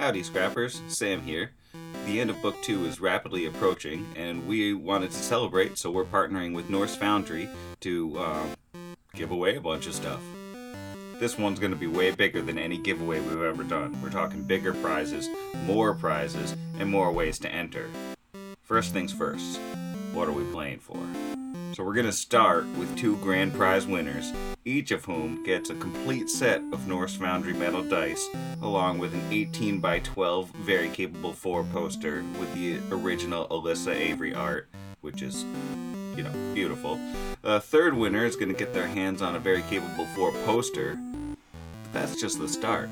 Howdy, Scrappers. Sam here. The end of Book 2 is rapidly approaching, and we wanted to celebrate, so we're partnering with Norse Foundry to uh, give away a bunch of stuff. This one's going to be way bigger than any giveaway we've ever done. We're talking bigger prizes, more prizes, and more ways to enter. First things first, what are we playing for? So we're going to start with two grand prize winners, each of whom gets a complete set of Norse Foundry metal dice, along with an 18 by 12 very capable 4 poster with the original Alyssa Avery art, which is, you know, beautiful. The third winner is going to get their hands on a very capable 4 poster. But that's just the start.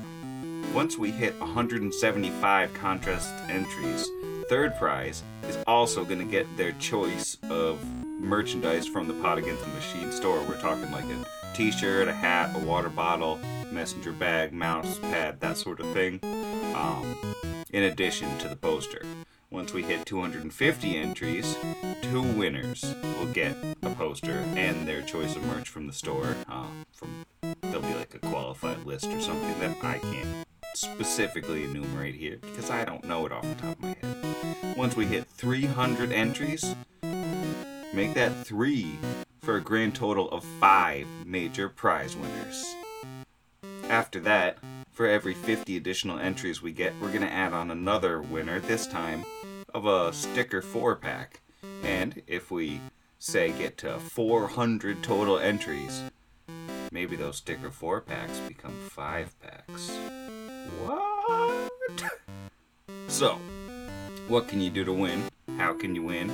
Once we hit 175 contest entries, third prize is also going to get their choice of merchandise from the Pod Against the Machine store. We're talking like a t shirt, a hat, a water bottle, messenger bag, mouse pad, that sort of thing, um, in addition to the poster. Once we hit 250 entries, two winners will get a poster and their choice of merch from the store. Uh, from there'll be like a qualified list or something that I can't specifically enumerate here because I don't know it off the top of my head. Once we hit 300 entries, make that three for a grand total of five major prize winners. After that, for every 50 additional entries we get, we're going to add on another winner, this time of a sticker 4 pack. And if we say get to 400 total entries, maybe those sticker 4 packs become 5 packs. What? So, what can you do to win? How can you win?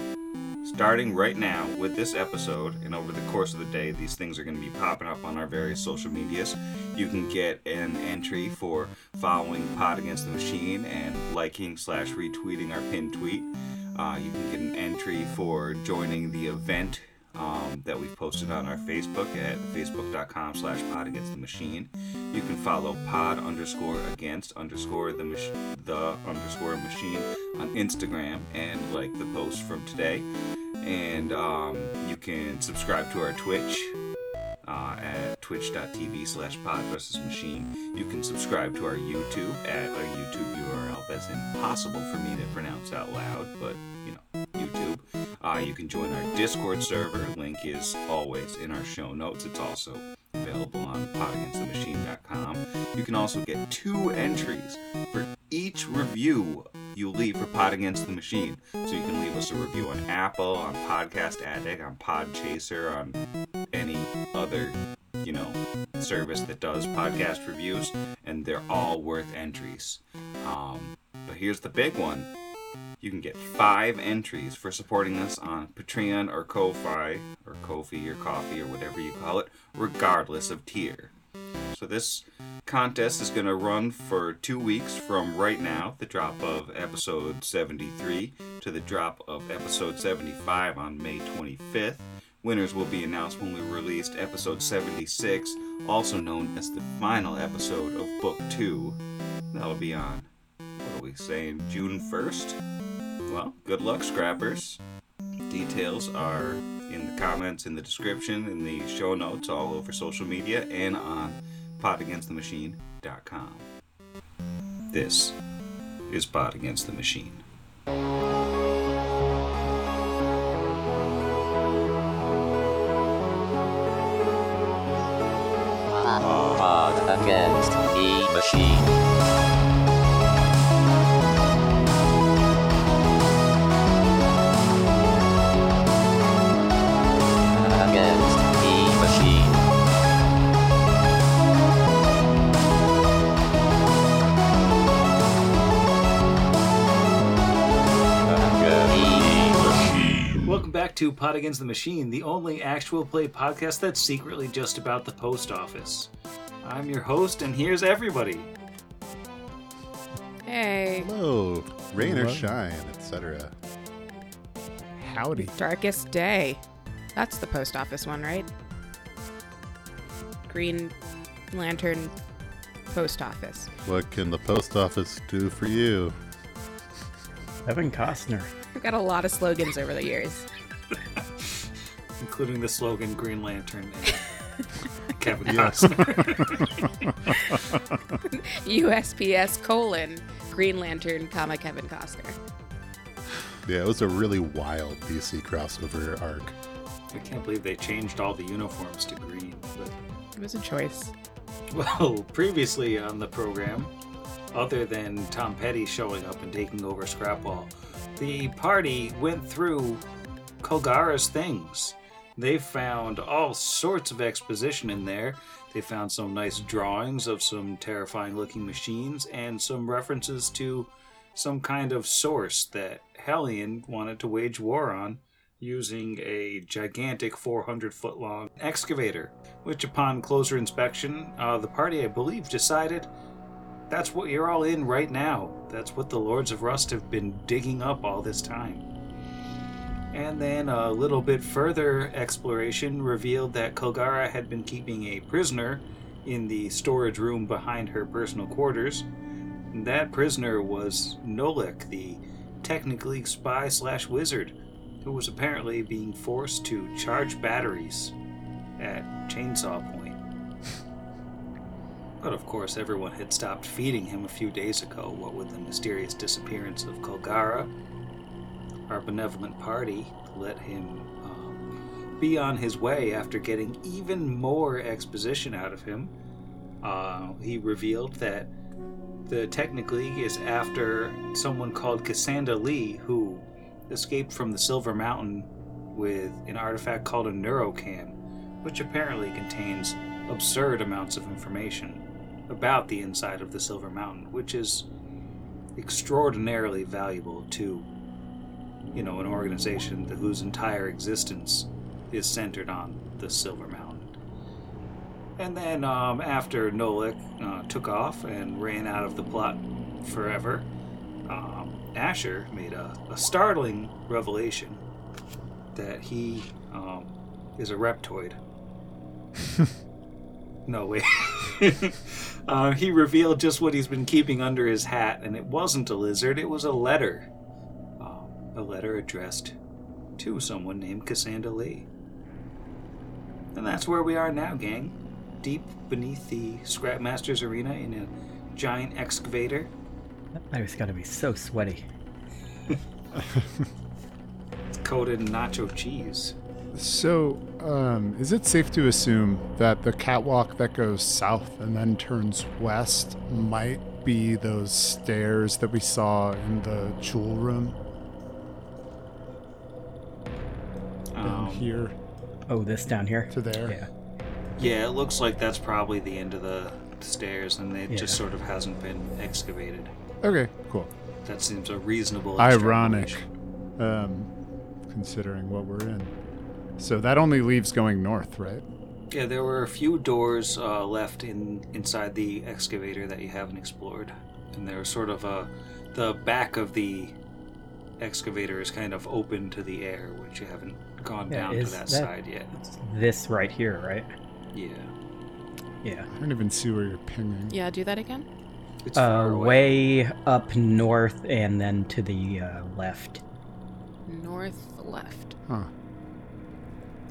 Starting right now with this episode, and over the course of the day, these things are going to be popping up on our various social medias. You can get an entry for following Pod Against the Machine and liking slash retweeting our pinned tweet. Uh, you can get an entry for joining the event um, that we've posted on our Facebook at facebook.com slash pod against the machine. You can follow pod underscore against underscore the, mach- the underscore machine on Instagram and like the post from today. And um, you can subscribe to our Twitch uh, at twitch.tv slash pod versus machine. You can subscribe to our YouTube at our YouTube URL that's impossible for me to pronounce out loud, but. Uh, you can join our Discord server. Link is always in our show notes. It's also available on podagainstthemachine.com. You can also get two entries for each review you leave for Pod Against the Machine. So you can leave us a review on Apple, on Podcast Addict, on Podchaser, on any other, you know, service that does podcast reviews, and they're all worth entries. Um, but here's the big one. You can get five entries for supporting us on Patreon or Ko-Fi, or Ko-fi or Coffee or whatever you call it, regardless of tier. So this contest is going to run for two weeks from right now, the drop of episode 73, to the drop of episode 75 on May 25th. Winners will be announced when we release episode 76, also known as the final episode of Book 2. That'll be on, what are we saying, June 1st? Well, good luck, Scrappers. Details are in the comments, in the description, in the show notes, all over social media, and on podagainstthemachine.com. This is Pod Against the Machine. Pod against the machine. Back to Pod Against the Machine, the only actual play podcast that's secretly just about the post office. I'm your host, and here's everybody. Hey, Hello, rain or shine, etc. Howdy. darkest day. That's the post office one, right? Green Lantern Post Office. What can the post office do for you? Kevin Costner. We've got a lot of slogans over the years. including the slogan Green Lantern and Kevin Yeah. Costner. USPS colon Green Lantern, comma Kevin Costner. Yeah, it was a really wild DC crossover arc. I can't believe they changed all the uniforms to green. But It was a choice. Well, previously on the program, other than Tom Petty showing up and taking over Scrapball, the party went through Kulgara's things. They found all sorts of exposition in there. They found some nice drawings of some terrifying looking machines and some references to some kind of source that Hellion wanted to wage war on using a gigantic 400 foot long excavator, which, upon closer inspection, uh, the party, I believe, decided that's what you're all in right now. That's what the Lords of Rust have been digging up all this time. And then a little bit further exploration revealed that Kulgara had been keeping a prisoner in the storage room behind her personal quarters. And that prisoner was Nolik, the technically spy slash wizard, who was apparently being forced to charge batteries at Chainsaw Point. But of course, everyone had stopped feeding him a few days ago, what with the mysterious disappearance of Kulgara. Our benevolent party let him um, be on his way after getting even more exposition out of him. Uh, he revealed that the Technic League is after someone called Cassandalee, who escaped from the Silver Mountain with an artifact called a Neurocam, which apparently contains absurd amounts of information about the inside of the Silver Mountain, which is extraordinarily valuable to, you know, an organization that, whose entire existence is centered on the Silver Mountain. And then, um, after Nolik uh, took off and ran out of the plot forever, um, Asher made a, a startling revelation that he um, is a reptoid. no, wait. uh, he revealed just what he's been keeping under his hat, and it wasn't a lizard, it was a letter. A letter addressed to someone named Cassandalee. And that's where we are now, gang. Deep beneath the Scrapmasters Arena in a giant excavator. That letter's gotta be so sweaty. It's coated in nacho cheese. So, um, is it safe to assume that the catwalk that goes south and then turns west might be those stairs that we saw in the jewel room down Um, here Oh, this down here? to there? Yeah. Yeah, it looks like that's probably the end of the stairs, and it just sort of hasn't been excavated. Okay, cool. That seems a reasonable. Ironic, um, considering what we're in. So that only leaves going north, right? Yeah, there were a few doors uh, left in inside the excavator that you haven't explored, and there was sort of a the back of the excavator is kind of open to the air, which you haven't gone Yeah, down to is that, that- side yet. It's this right here, right? Yeah, Yeah. I don't even see where you're pinging. Yeah, do that again. it's far Uh, away. way up north and then to the uh, left. North left. Huh.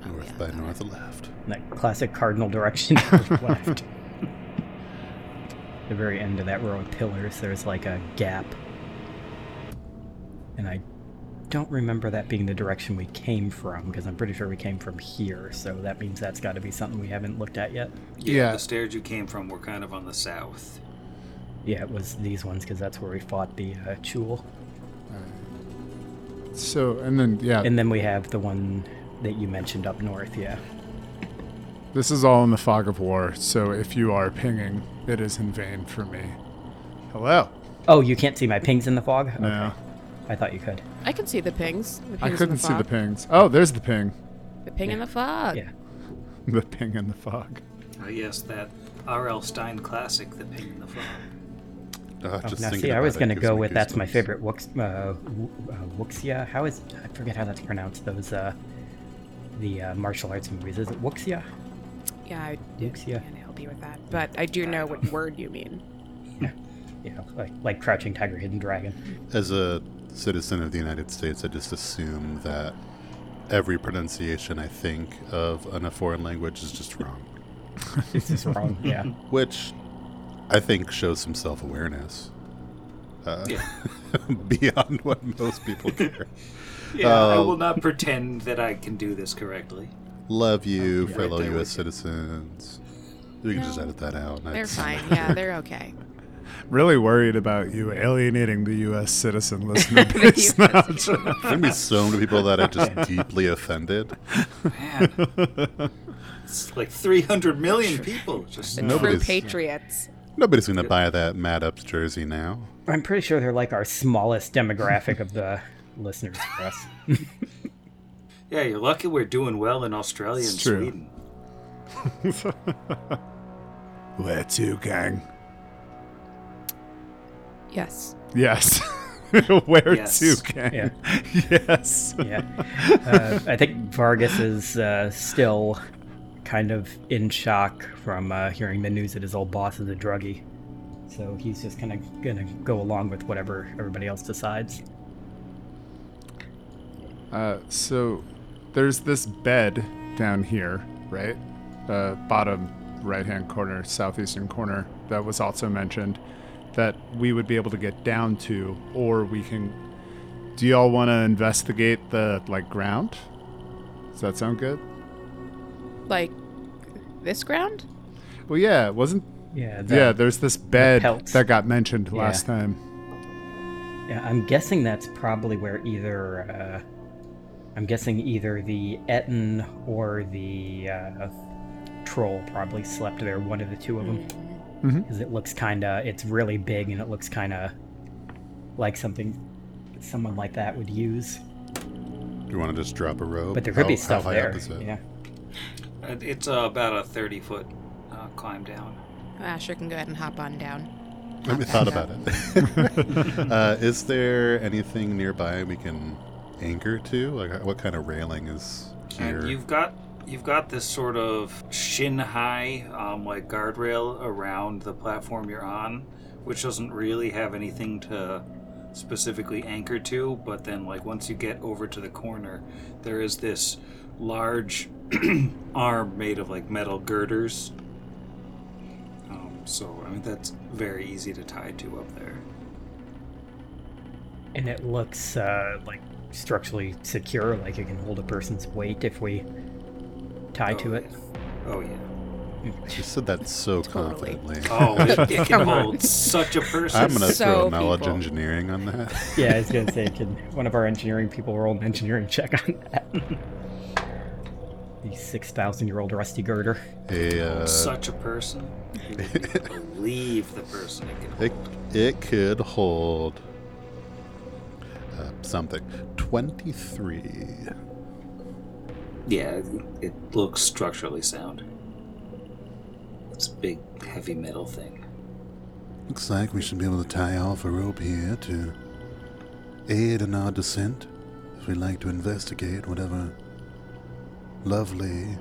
Oh, North yeah, by got it. north left. That classic cardinal direction left. the very end of that row of pillars, there's like a gap. And I don't remember that being the direction we came from, because I'm pretty sure we came from here, so that means that's got to be something we haven't looked at yet. yeah, yeah. the stairs you came from were kind of on the south. Yeah, it was these ones, because that's where we fought the uh, Chul. So, and then, yeah, And then we have the one that you mentioned up north, yeah. this is all in the fog of war, so if you are pinging, it is in vain for me. Hello? Oh, you can't see my pings in the fog? No. Okay. I thought you could. I can see the pings. The pings I couldn't see the pings. Oh, there's the ping. The ping in the fog. Yeah. The ping in the fog. Uh, yes, that R.L. Stine classic, The Ping in the Fog. Uh, Oh, now, see, I was going to go with that's my favorite Wux, uh, Wu- uh, Wuxia. How is I forget how that's pronounced. Those uh, the uh, martial arts movies. Is it Wuxia? Yeah, I Wuxia. can't help you with that. But I do know what word you mean. You know, like like Crouching Tiger, Hidden Dragon. As a citizen of the United States, I just assume that every pronunciation I think of in a foreign language is just wrong, This is wrong. Yeah. which I think shows some self awareness. uh, Yeah. beyond what most people care. Yeah, I Oh. will not pretend that I can do this correctly. Love you, Okay. fellow Right U.S. with you. citizens. We can just edit that out. They're fine. Yeah, they're okay. Really worried about you alienating the U.S. citizen listener The base now. US There's gonna be so many people that are just deeply offended. Man. it's like 300 million people. Just The true Nobody's- patriots. Nobody's gonna buy that Mad Ups jersey now. I'm pretty sure they're like our smallest demographic of the listeners for us. Yeah, you're lucky we're doing well in Australia and It's true. Sweden. Where to, gang? Yes. Yes. Where Yes. to, gang? Yeah. yes. Yeah. Uh, I think Vargas is uh, still kind of in shock from uh, hearing the news that his old boss is a druggie. So he's just kind of going to go along with whatever everybody else decides. Uh, so there's this bed down here, right? Uh, bottom right hand corner, southeastern corner, that was also mentioned that we would be able to get down to, or we can. Do y'all want to investigate the like ground? Does that sound good? Like this ground? Well, yeah, it wasn't. Yeah. the- yeah, there's this bed pelts. that got mentioned Yeah. last time. Yeah, I'm guessing that's probably where either uh, I'm guessing either the ettin or the uh, troll probably slept there. One of the two of them, Mhm. Because it looks kind of it's really big and it looks kind of like something someone like that would use. Do you want to just drop a rope? But there could How- be stuff high there. up is it? Yeah. Uh, It's uh, about a 30 foot uh, climb down. Asher can go ahead and hop on down. Have we thought about it? uh, is there anything nearby we can anchor to? Like, what kind of railing is here? And you've got you've got this sort of shin high um, like guardrail around the platform you're on, which doesn't really have anything to specifically anchor to. But then, like once you get over to the corner, there is this large arm made of like metal girders. Um, so I mean that's very easy to tie to up there. And it looks uh, like structurally secure, like it can hold a person's weight if we tie to Oh, it. yeah. Oh yeah. You said that so Totally. confidently. Oh, it, it can hold such a person. I'm gonna So throw knowledge people. engineering on that. Yeah, I was gonna say, can one of our engineering people roll an engineering check on that? the six thousand year old rusty girder. A, uh, such a person. You believe the person it can hold. it, it could hold uh, something. Twenty-three. Yeah, it looks structurally sound. It's a big, heavy metal thing. Looks like we should be able to tie off a rope here to aid in our descent if we'd like to investigate whatever lovely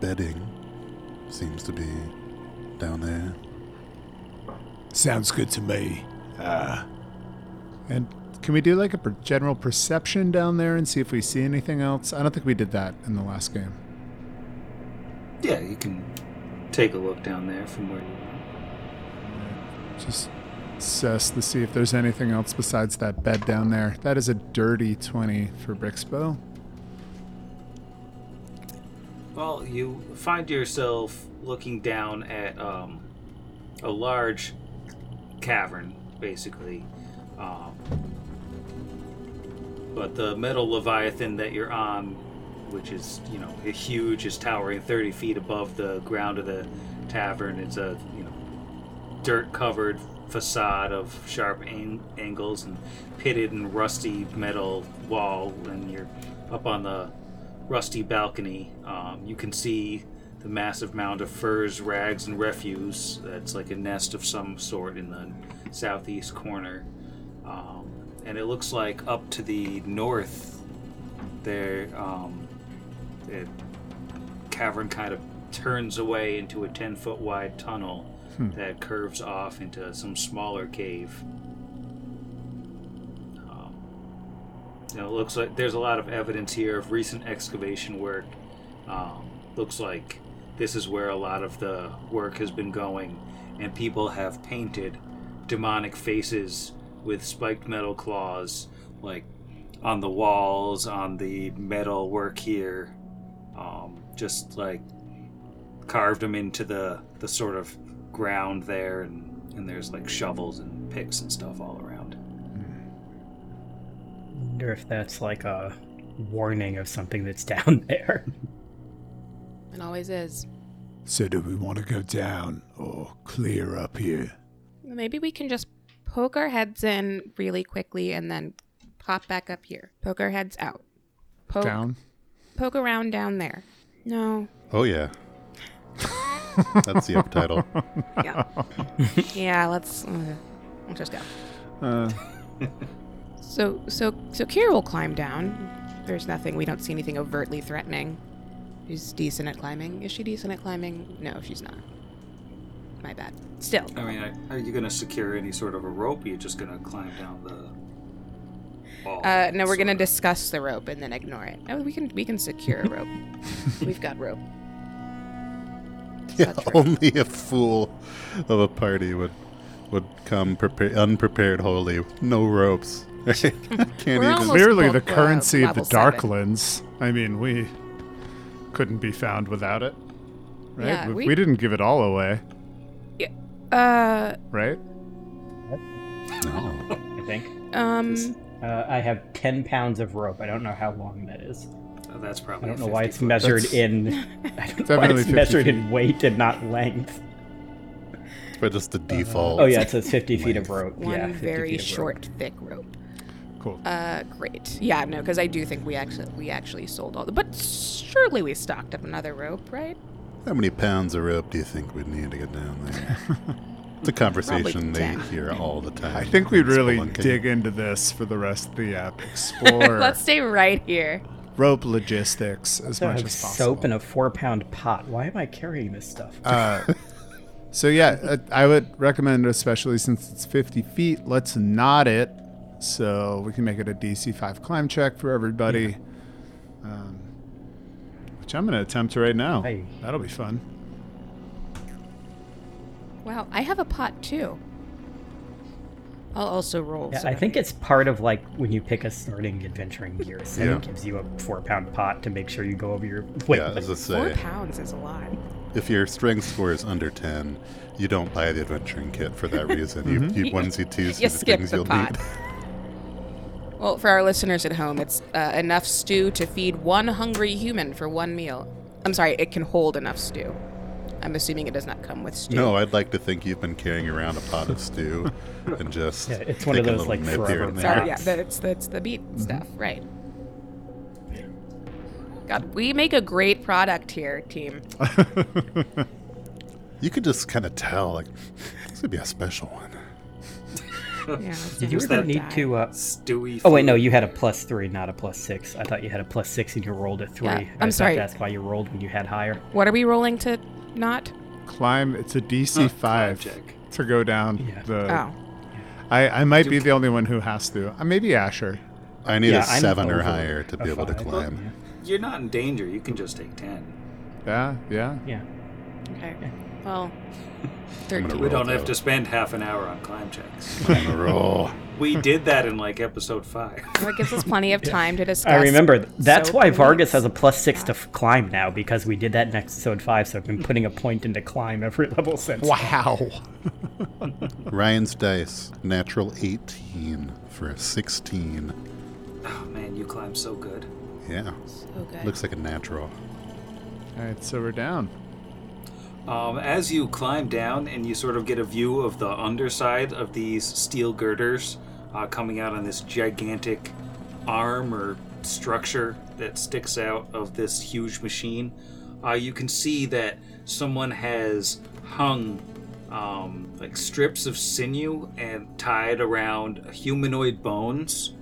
bedding seems to be down there. Sounds good to me. Uh, and can we do like a per- general perception down there and see if we see anything else? I don't think we did that in the last game. Yeah, you can take a look down there from where you are. Just assess to see if there's anything else besides that bed down there. That is a dirty 20 for Brixbo. Well, you find yourself looking down at um, a large cavern, basically. Um, but the metal leviathan that you're on, which is you know huge, is towering 30 feet above the ground of the tavern. It's a you know dirt-covered facade of sharp ang- angles and pitted and rusty metal wall, and you're up on the rusty balcony. Um, you can see the massive mound of furs, rags, and refuse. That's like a nest of some sort in the southeast corner. Um, and it looks like up to the north, there, um, the cavern kind of turns away into a 10 foot wide tunnel that curves off into some smaller cave. Um, it looks like there's a lot of evidence here of recent excavation work. Um, looks like this is where a lot of the work has been going, and people have painted demonic faces with spiked metal claws, like on the walls, on the metal work here. Um, just like carved them into the the sort of ground there, and and there's like shovels and picks and stuff all around. wonder if that's like a warning of something that's down there. It always is. So, do we want to go down or clear up here? Maybe we can just poke our heads in really quickly and then pop back up here. Poke our heads out. Poke, Down? Poke around down there. No. Oh yeah. That's the title. Yeah. yeah. Let's. Uh, let's just go. Uh, So so so Kira will climb down. There's nothing. We don't see anything overtly threatening. She's decent at climbing. Is she decent at climbing? No, she's not. My bad. Still. I mean, are- are you gonna secure any sort of a rope? Or are you just gonna climb down the wall? Uh, no, we're gonna discuss the rope and then ignore it. Oh, we can we can secure a rope. We've got rope. Yeah, That's only a fool of a party would would come prepared, unprepared, wholly, no ropes. Can't We're even. almost- clearly, the book, uh, currency of the level. Darklands. I mean, we couldn't be found without it. Right? Yeah, we, we- we didn't give it all away, Uh, right? No. I think. um, Uh, I have 10 pounds of rope. I don't know how long that is. Oh, that's I probably. don't know why it's foot- measured That's in. I don't know why it's measured feet. in weight and not length. But just the default. Oh yeah, it says 50 feet of rope. one yeah, very feet of rope. short, thick rope. Cool. Uh, great. Yeah, no, because I do think we actually we actually sold all the. But surely we stocked up another rope, right? How many pounds of rope do you think we'd need to get down there? it's a conversation they hear all the time. I think we'd really Spelunking. dig into this for the rest of the app. Explore Let's stay right here. rope logistics as So I much have as possible. soap in a four pound pot. Why am I carrying this stuff? Uh, so yeah, uh, I would recommend, especially since it's 50 feet, let's knot it so we can make it a DC 5 climb check for everybody. Um, which I'm going to attempt right now. Hey. That'll be fun. Wow, I have a pot too. I'll also roll. yeah, so I think it's part of like when you pick a starting adventuring gear set, Yeah. it gives you a four pound pot to make sure you go over your weight. Yeah, as I four say, pounds is a lot. if your strength score is under 10, you don't buy the adventuring kit for that reason. You, mm-hmm. you onesie twos You the skip things the you'll pot. need. Well, for our listeners at home, it's uh, enough stew to feed one hungry human for one meal. I'm sorry, it can hold enough stew. I'm assuming it does not come with stew. No, I'd like to think you've been carrying around a pot of stew and just Yeah, it's one of take a those, little like, nip here forever and Sorry, yeah, that's that's the beet stuff, right? God, we make a great product here, team. You could just kind of tell, like, this would be a special one. Yeah, Did you Was ever that need to? Uh, Stewie. oh wait, no, you had a plus three, not a plus six. I thought you had a plus six and you rolled a three. Yeah, I I'm thought sorry. That's why you rolled when you had higher. What are we rolling to not? Climb, it's a DC Huh, 5 check. to go down Yeah. the. Oh, I, I might be the only one who has to. Uh, maybe Asher. I need Yeah, a I'm seven or higher to be able to five. climb. You're not in danger. You can just take ten. Yeah, yeah. Yeah. okay. Well, thirteen. We don't Roll have to spend half an hour on climb checks. On a roll. we did that in like episode five. Well, it gives us plenty of time to discuss. I remember. That's soap why and Vargas has a plus six to f- climb now because we did that in episode five. So I've been putting a point into climb every level since. Wow. Ryan's dice, natural 18 for a 16. Oh man, you climb so good. Yeah, So good. looks like a natural. All right, so we're down. Um, as you climb down and you sort of get a view of the underside of these steel girders uh, coming out on this gigantic arm or structure that sticks out of this huge machine, uh, you can see that someone has hung um, like strips of sinew and tied around humanoid bones.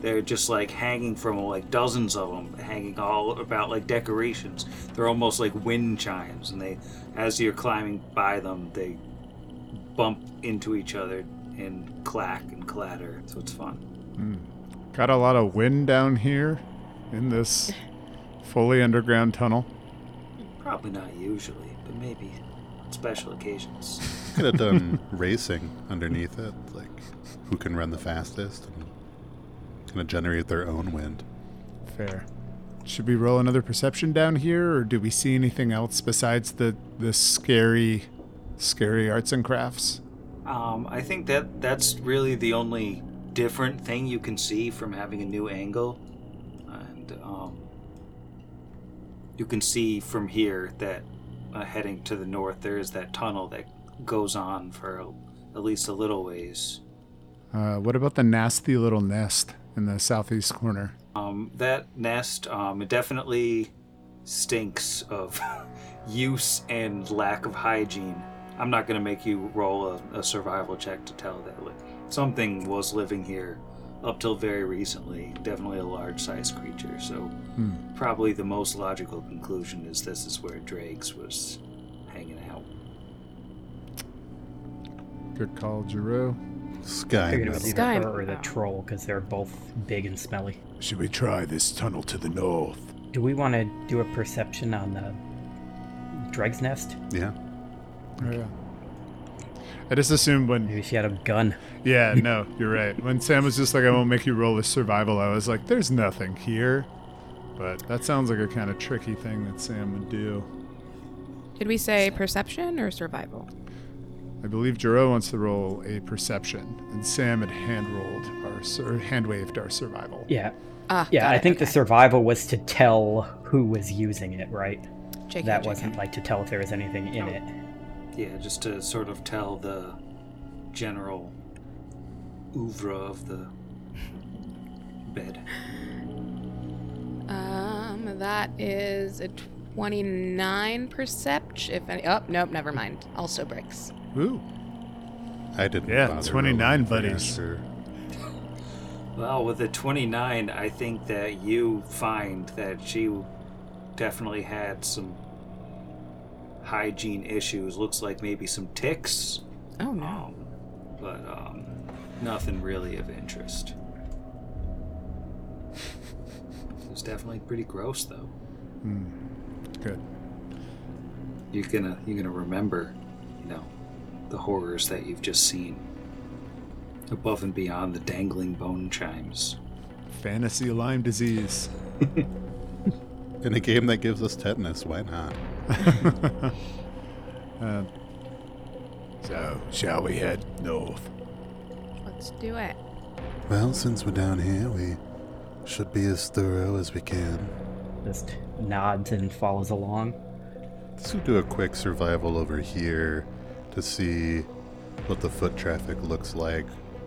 They're just like hanging from like dozens of them, hanging all about like decorations. They're almost like wind chimes, and they, as you're climbing by them, they bump into each other and clack and clatter. So it's fun. Hmm. Got a lot of wind down here in this fully underground tunnel. Probably not usually, but maybe on special occasions. Could have done racing underneath it, like who can run the fastest, and kind of generate their own wind. Fair. Should we roll another perception down here, or do we see anything else besides the the scary, scary arts and crafts? Um, I think that that's really the only different thing you can see from having a new angle, and um, you can see from here that uh, heading to the north there is that tunnel that goes on for a, at least a little ways. Uh, what about the nasty little nest in the southeast corner? Um, that nest, um, it definitely stinks of use and lack of hygiene. I'm not gonna make you roll a, a survival check to tell that like, something was living here up till very recently. Definitely a large-sized creature. So probably the most logical conclusion is this is where Drake's was hanging out. Good call, Giroux. Sky figured it was either Sky- her or the troll because they're both big and smelly. Should we try this tunnel to the north? Do we want to do a perception on the Dreg's nest? Yeah. Oh, yeah. I just assumed when. Maybe she had a gun. Yeah, no, you're right. When Sam was just like, "I won't make you roll a survival," I was like, "There's nothing here." But that sounds like a kind of tricky thing that Sam would do. Did we say perception or survival? I believe Jiro wants to roll a perception, and Sam had hand rolled our sur- hand waved our survival. Yeah. Ah, Yeah, I it, think the survival was to tell who was using it, right? JK, that JK. wasn't like to tell if there was anything in it. Yeah, just to sort of tell the general oeuvre of the bed. Um, that is a 29 perception. If any. Oh, nope, never mind. Also bricks. Ooh, I didn't. Yeah, 29 rolling for buddies. Asher. Well, with the 29, I think that you find that she definitely had some hygiene issues. Looks like maybe some ticks, Oh no. um, but um, nothing really of interest. It's definitely pretty gross, though. good. You're gonna you're gonna remember, you know, the horrors that you've just seen. Above and beyond the dangling bone chimes. Fantasy Lyme disease. In a game that gives us tetanus, why not? Uh, so, shall we head north? Let's do it. Well, since we're down here, we should be as thorough as we can. Just nods and follows along. Let's do a quick survival over here to see what the foot traffic looks like.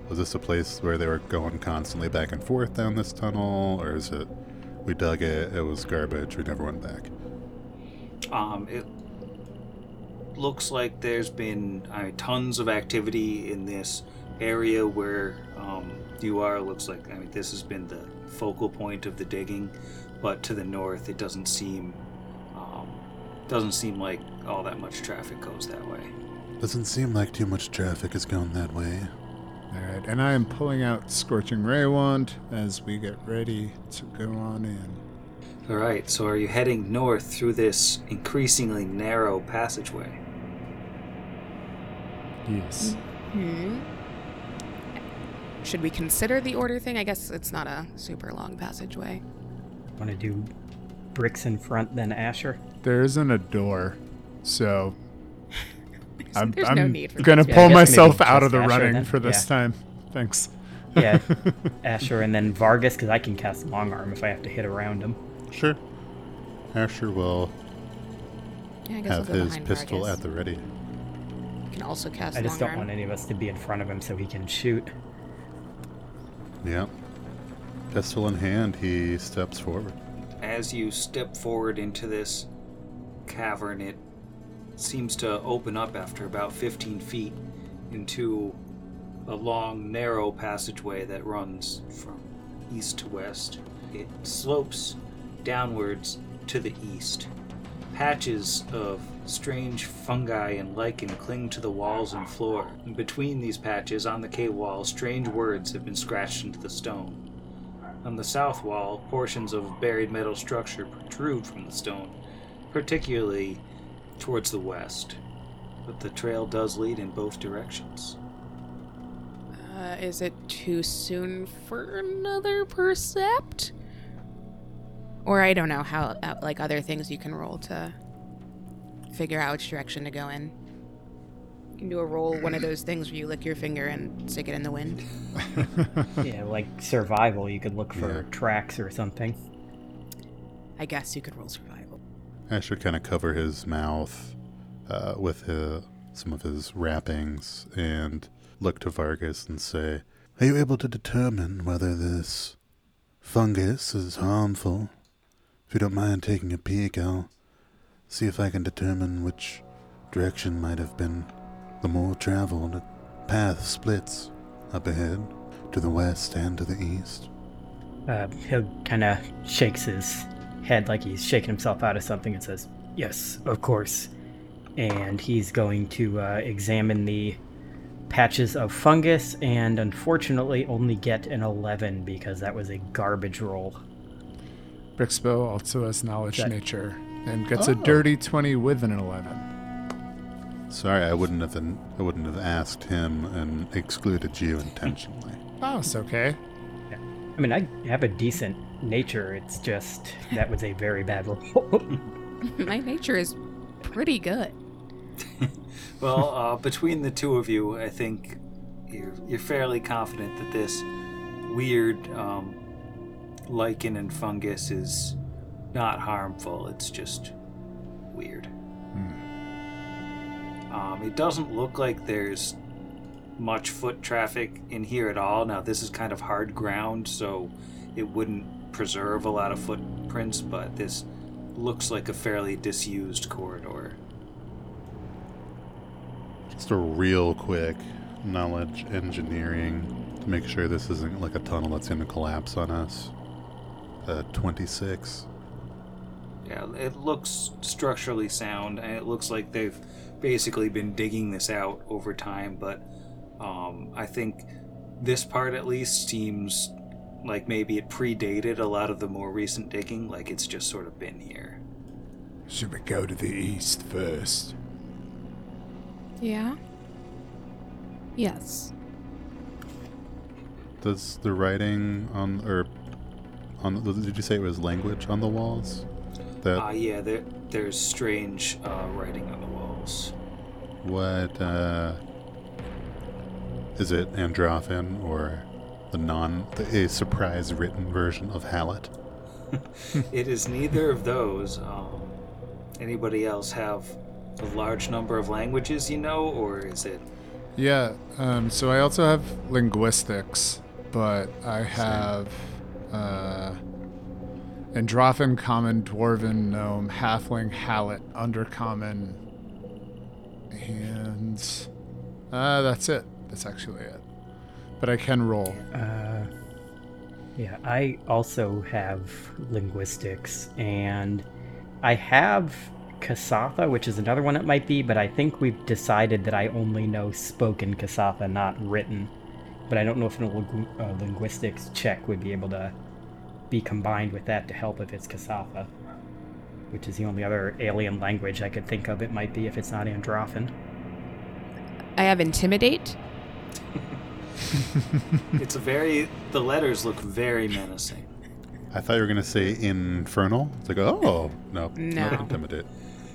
Was this a place where they were going constantly back and forth down this tunnel, or is it we dug it, it was garbage, we never went back? Um, it looks like there's been tons of activity in this area where um, you are. Looks like I mean this has been the focal point of the digging, but to the north it doesn't seem um, doesn't seem like all that much traffic goes that way. Doesn't seem like too much traffic is going that way. All right, and I am pulling out Scorching Ray Wand as we get ready to go on in. All right, so are you heading north through this increasingly narrow passageway? Yes. Hmm. Should we consider the order thing? I guess it's not a super long passageway. Want to do bricks in front, then Asher? There isn't a door, so I'm, There's I'm no need for gonna that. Yeah, I pull myself out of the Asher running then. for this Yeah. time. Thanks. Yeah, Asher and then Vargas, because I can cast long arm if I have to hit around him. Sure. Asher will Yeah, I guess have we'll his pistol Vargas. at the ready. You Can also cast I just long don't arm. want any of us to be in front of him so he can shoot. Yeah. Pistol in hand, he steps forward. As you step forward into this cavern, it seems to open up after about 15 feet into a long, narrow passageway that runs from east to west. It slopes downwards to the east. Patches of strange fungi and lichen cling to the walls and floor. And between these patches, on the cave wall, strange words have been scratched into the stone. On the south wall, portions of buried metal structure protrude from the stone, particularly towards the west. but the trail does lead in both directions. Uh, is it too soon for another percept? Or I don't know how, uh, like other things you can roll to figure out which direction to go in. You can do a roll, one of those things where you lick your finger and stick it in the wind. yeah, like survival, you could look for Yeah. tracks or something. I guess you could roll survival. Asher kind of cover his mouth uh, with some of his wrappings and look to Vargas and say, Are you able to determine whether this fungus is harmful? If you don't mind taking a peek, I'll see if I can determine which direction might have been the more traveled. Path splits up ahead to the west and to the east. Uh, he'll kind of shakes his head like he's shaking himself out of something and says, "Yes, of course." And he's going to uh, examine the patches of fungus, and unfortunately, only get an eleven because that was a garbage roll. Brixbo also has knowledge That- nature and gets a Oh. dirty 20 with an 11. Sorry, I wouldn't have I wouldn't have asked him and excluded you intentionally. Oh, it's okay. Yeah. I mean, I have a decent nature. It's just that was a very bad roll. My nature is pretty good. Well, uh, between the two of you, I think you're, you're fairly confident that this weird um, lichen and fungus is not harmful. It's just weird. Um, it doesn't look like there's much foot traffic in here at all. Now, this is kind of hard ground, so it wouldn't preserve a lot of footprints, but this looks like a fairly disused corridor. Just a real quick knowledge engineering to make sure this isn't like a tunnel that's going to collapse on us. Uh, 26. Yeah, it looks structurally sound, and it looks like they've basically been digging this out over time. But um, I think this part, at least, seems like maybe it predated a lot of the more recent digging. Like it's just sort of been here. Should we go to the east first? Yeah? Yes. Does the writing on, or on, the- did you say it was language on the walls? That, Uh, yeah, there, there's strange uh, writing on the walls. what, uh, is it Androffan or the non, the, a surprise written version of Hallit? it is neither of those. Um, anybody else have a large number of languages you know, or is it Yeah, um, so I also have linguistics, but I have uh, Androffan, Common, Dwarven, Gnome, Halfling, Hallit, Undercommon, and uh, that's it. That's actually it. But I can roll. Uh, yeah, I also have linguistics, and I have Kasatha, which is another one it might be, but I think we've decided that I only know spoken Kasatha, not written. But I don't know if a lingu- uh, linguistics check would be able to be combined with that to help if it's Kasatha, which is the only other alien language I could think of it might be if it's not Androffan. I have intimidate. It's very. The letters look very menacing. I thought you were going to say infernal. It's like, oh, no. No. Nope, intimidate.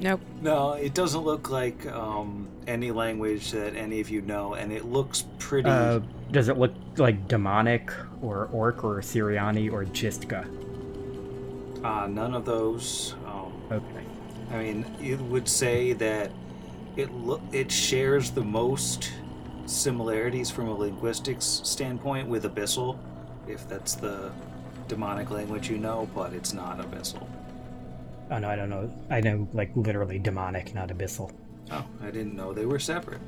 Nope. No, it doesn't look like um, any language that any of you know, and it looks pretty. Uh, does it look like demonic or orc or Siriani or Jistka? uh, none of those. Um, Okay. I mean, it would say that it look it shares the most similarities from a linguistics standpoint with Abyssal, if that's the demonic language you know, but it's not Abyssal. Oh no, I don't know. I know like literally demonic, not abyssal. Oh, I didn't know they were separate.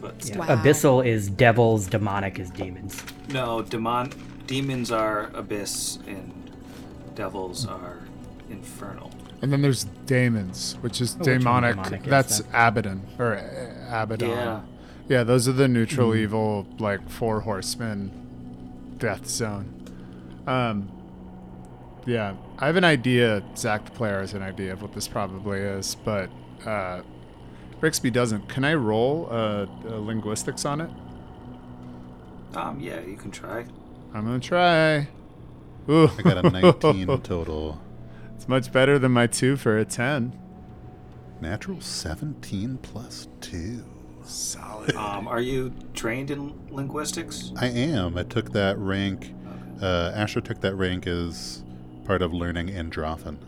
But Yeah. Wow. Abyssal is devils, demonic is demons. no, demon demons are abyss and devils are infernal. And then there's Daemons, which is Oh, which demonic. demonic is That's that? Abaddon or uh, Abaddon. Yeah. Yeah, those are the neutral Hmm. evil, like four horsemen, death zone. Um, yeah, I have an idea. Zach, the player, has an idea of what this probably is, but uh, Brixby doesn't. Can I roll uh, uh, linguistics on it? Um, yeah, you can try. I'm gonna try. Ooh, I got a 19 total. It's much better than my two for a ten. Natural 17 plus 2. Solid. Um, are you trained in linguistics? I am. I took that rank. Uh, Asher took that rank as part of learning Androffan.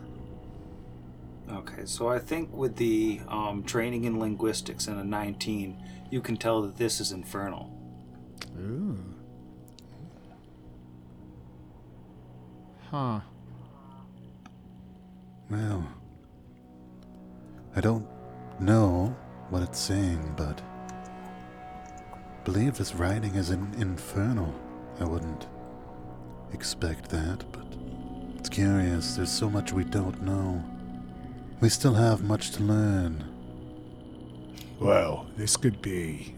Okay, so I think with the um, training in linguistics and a 19, you can tell that this is infernal. Ooh. Huh. Well, I don't know what it's saying, but believe this writing is in infernal. I wouldn't expect that, but it's curious. There's so much we don't know. We still have much to learn. Well, this could be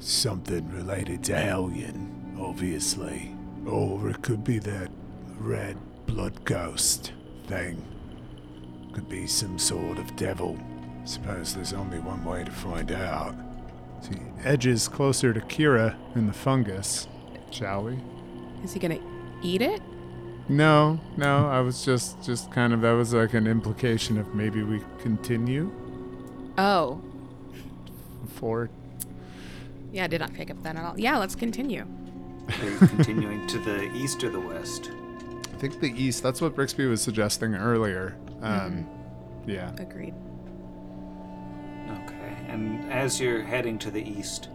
something related to Hellion, obviously. Or it could be that red blood ghost thing. Could be some sort of devil. Suppose there's only one way to find out. See, edges closer to Kira and the fungus. Shall we? Is he gonna eat it? No, no. I was just, just kind of. That was like an implication of maybe we continue Oh, for. yeah, I did not pick up that at all. Yeah, let's continue. Are you continuing to the east or the west? I think the east. That's what Brixby was suggesting earlier. Um, yeah. Agreed. Okay, and as you're heading to the east,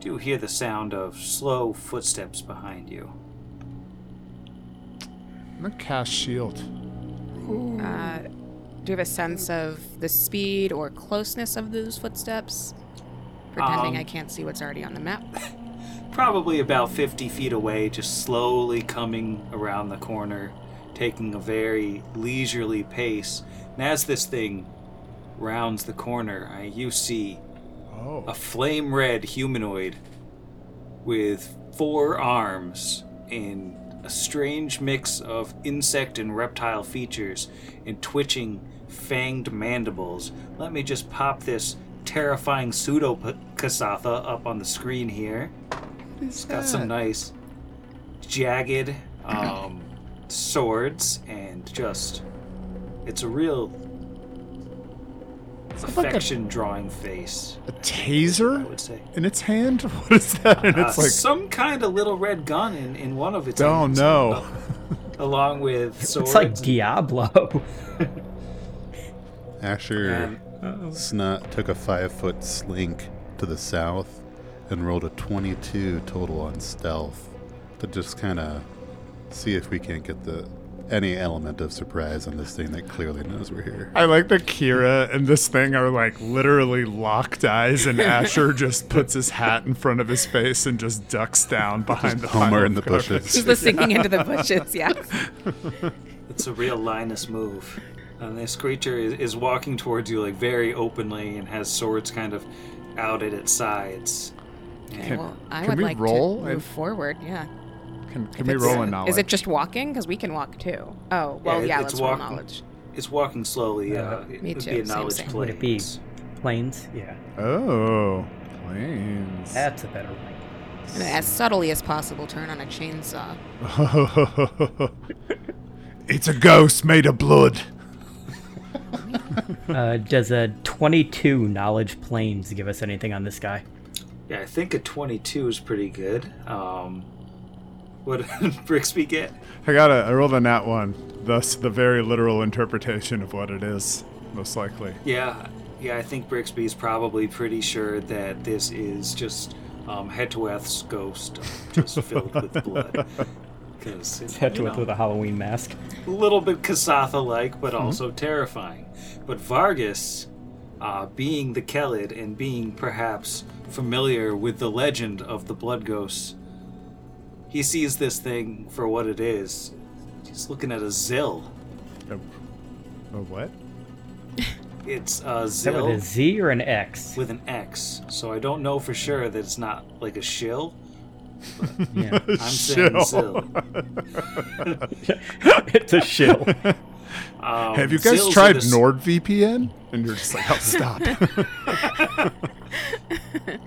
do you hear the sound of slow footsteps behind you? I'm gonna cast shield. Uh, do you have a sense of the speed or closeness of those footsteps? Pretending Um, I can't see what's already on the map. Probably about 50 feet away, just slowly coming around the corner, taking a very leisurely pace. And as this thing rounds the corner, uh, you see Oh. a flame red humanoid with four arms and a strange mix of insect and reptile features and twitching fanged mandibles. Let me just pop this terrifying pseudo Kasatha up on the screen here. It's got some nice jagged um, swords and just it's a real affection drawing face. A I taser I would say. in its hand? What is that? And Uh, it's like, some kind of little red gun in, in one of its oh hands, no. uh, along with swords. It's like Diablo. Asher and Snot took a five foot slink to the south and rolled a 22 total on stealth to just kind of see if we can't get the any element of surprise on this thing that clearly knows we're here. I like that Kira and this thing are like literally locked eyes, and Asher just puts his hat in front of his face and just ducks down behind the Homer pile in the garbage. bushes. Just the sinking into the bushes, yeah. it's a real Linus move. And this creature is, is walking towards you like very openly and has swords kind of out at its sides. Can- well, I can would we like roll to and- move forward, yeah. Can, can we roll a knowledge? Is it just walking? Because we can walk too. Oh, well, it- yeah, it's let's roll walking. knowledge. It's walking slowly. Uh, Uh, it me would too, be a same, knowledge same. Would it be- planes. Planes? Yeah. Oh, planes. That's a better one. And as subtly as possible, turn on a chainsaw. It's a ghost made of blood. Uh, does a 22 knowledge planes give us anything on this guy? Yeah, I think a 22 is pretty good. Um, what did Brixby get? I got it. I rolled a nat one. Thus, the very literal interpretation of what it is, most likely. Yeah, yeah, I think Brixby is probably pretty sure that this is just um, Hetweth's ghost, just filled with blood. Because it's Had to you with know, with a Halloween mask. a little bit Kasatha-like, Mm-hmm. but also terrifying. But Vargas, uh, being the Kelid and being perhaps familiar with the legend of the Blood Ghosts, he sees this thing for what it is. He's looking at a Xill. A, a what? It's a Is that with a Xill Z or an X? with an X, so I don't know for sure that it's not like a shill. yeah. I'm saying Shill. Xill. it's a shill. Um, Have you guys Xills tried the s- NordVPN? And you're just like, oh, stop.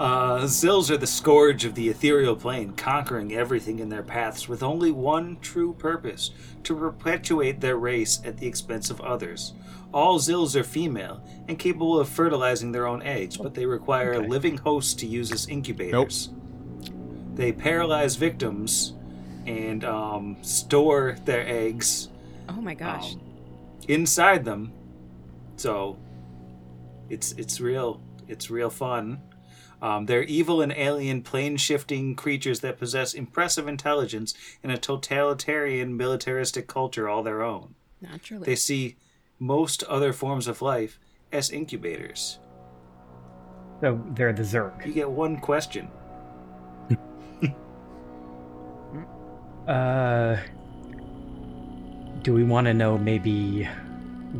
Uh, Xills are the scourge of the ethereal plane, conquering everything in their paths with only one true purpose to perpetuate their race at the expense of others. All Xills are female and capable of fertilizing their own eggs, but they require Okay. a living host to use as incubators. Nope. They paralyze victims and um, store their eggs Oh my gosh. um, inside them. So it's it's real it's real fun. Um, they're evil and alien plane shifting creatures that possess impressive intelligence and a totalitarian militaristic culture all their own. Naturally. They see most other forms of life as incubators. So they're the Zerg. You get one question. Uh, do we want to know maybe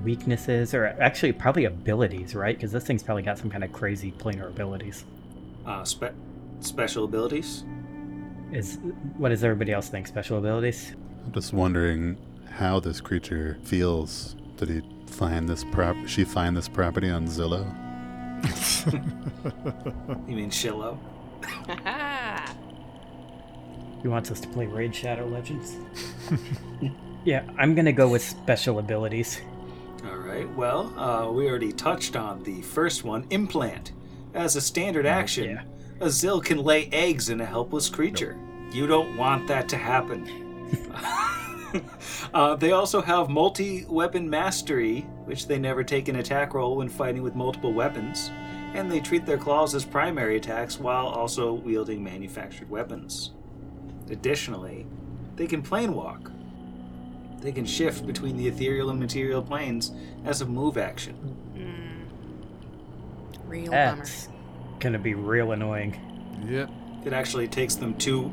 weaknesses or actually probably abilities, right? Because this thing's probably got some kind of crazy planar abilities. Uh, spe- special abilities? Is what does everybody else think? Special abilities? I'm just wondering how this creature feels. Did he find this prop? She find this property on Zillow? You mean Shillow? He wants us to play Raid Shadow Legends. yeah, I'm gonna go with special abilities. All right. Well, uh, we already touched on the first one, implant. As a standard action, yeah. a Xill can lay eggs in a helpless creature. You don't want that to happen. uh, they also have multi-weapon mastery, which they never take an attack roll when fighting with multiple weapons, and they treat their claws as primary attacks while also wielding manufactured weapons. Additionally, they can plane walk. They can shift between the ethereal and material planes as a move action. Real That's gonna be real annoying. yep. It actually takes them two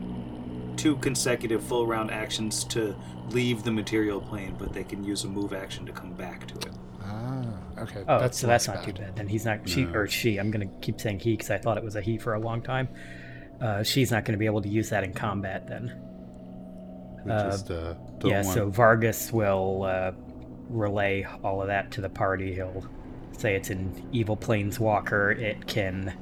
two consecutive full round actions to leave the material plane, but they can use a move action to come back to it. Ah, okay. Oh, that's so that's less not too bad. bad. Then he's not she No. or she. I'm gonna keep saying he because I thought it was a he for a long time. Uh, she's not gonna be able to use that in combat then. We Uh, just uh, don't yeah, want. so Vargas will uh, relay all of that to the party. He'll say it's an evil planeswalker. It can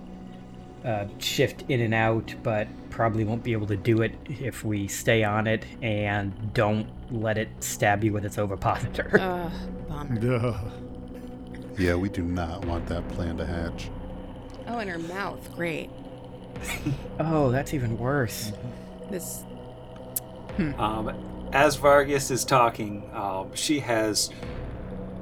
uh, shift in and out, but probably won't be able to do it if we stay on it and don't let it stab you with its ovipositor. Ugh, bummer. Duh. yeah, we do not want that plan to hatch. Oh, in her mouth. Great. oh, that's even worse. This. Um, as Vargas is talking, um, she has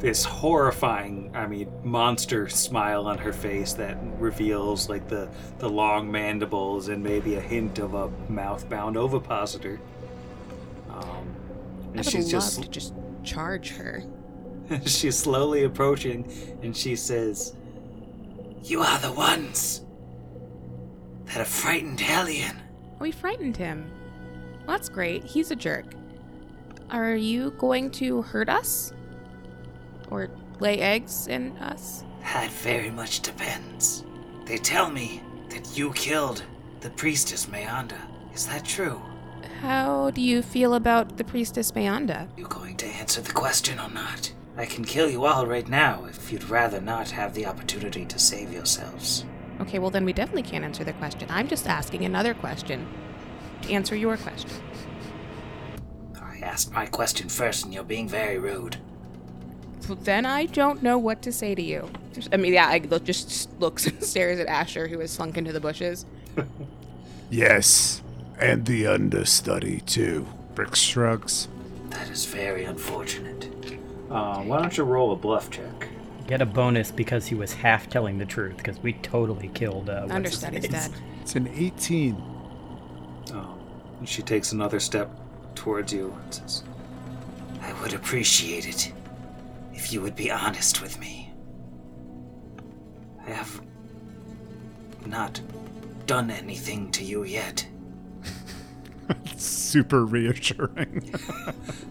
this horrifying, I mean, monster smile on her face that reveals like the, the long mandibles and maybe a hint of a mouth bound ovipositor. Um, I would she's love just to just charge her. she's slowly approaching and she says, You are the ones that have frightened Hellion. We frightened him. Well, that's great. He's a jerk. Are you going to hurt us? Or lay eggs in us? That very much depends. They tell me that you killed the priestess Meyanda. Is that true? How do you feel about the priestess Meyanda? You going to answer the question or not? I can kill you all right now if you'd rather not have the opportunity to save yourselves. Okay, well then we definitely can't answer the question. I'm just asking another question. To answer your question. I asked my question first and you're being very rude. So then I don't know what to say to you. Just- I mean, yeah, I look, just looks and stares at Asher, who has slunk into the bushes. Yes, and the understudy too. Brick shrugs. That is very unfortunate. Uh, why don't you roll a bluff check? Get a bonus because he was half telling the truth because we totally killed. Uh, what's Understudy's name? dead. It's an 18. Um, and she takes another step towards you and says, I would appreciate it if you would be honest with me. I have not done anything to you yet. Super reassuring.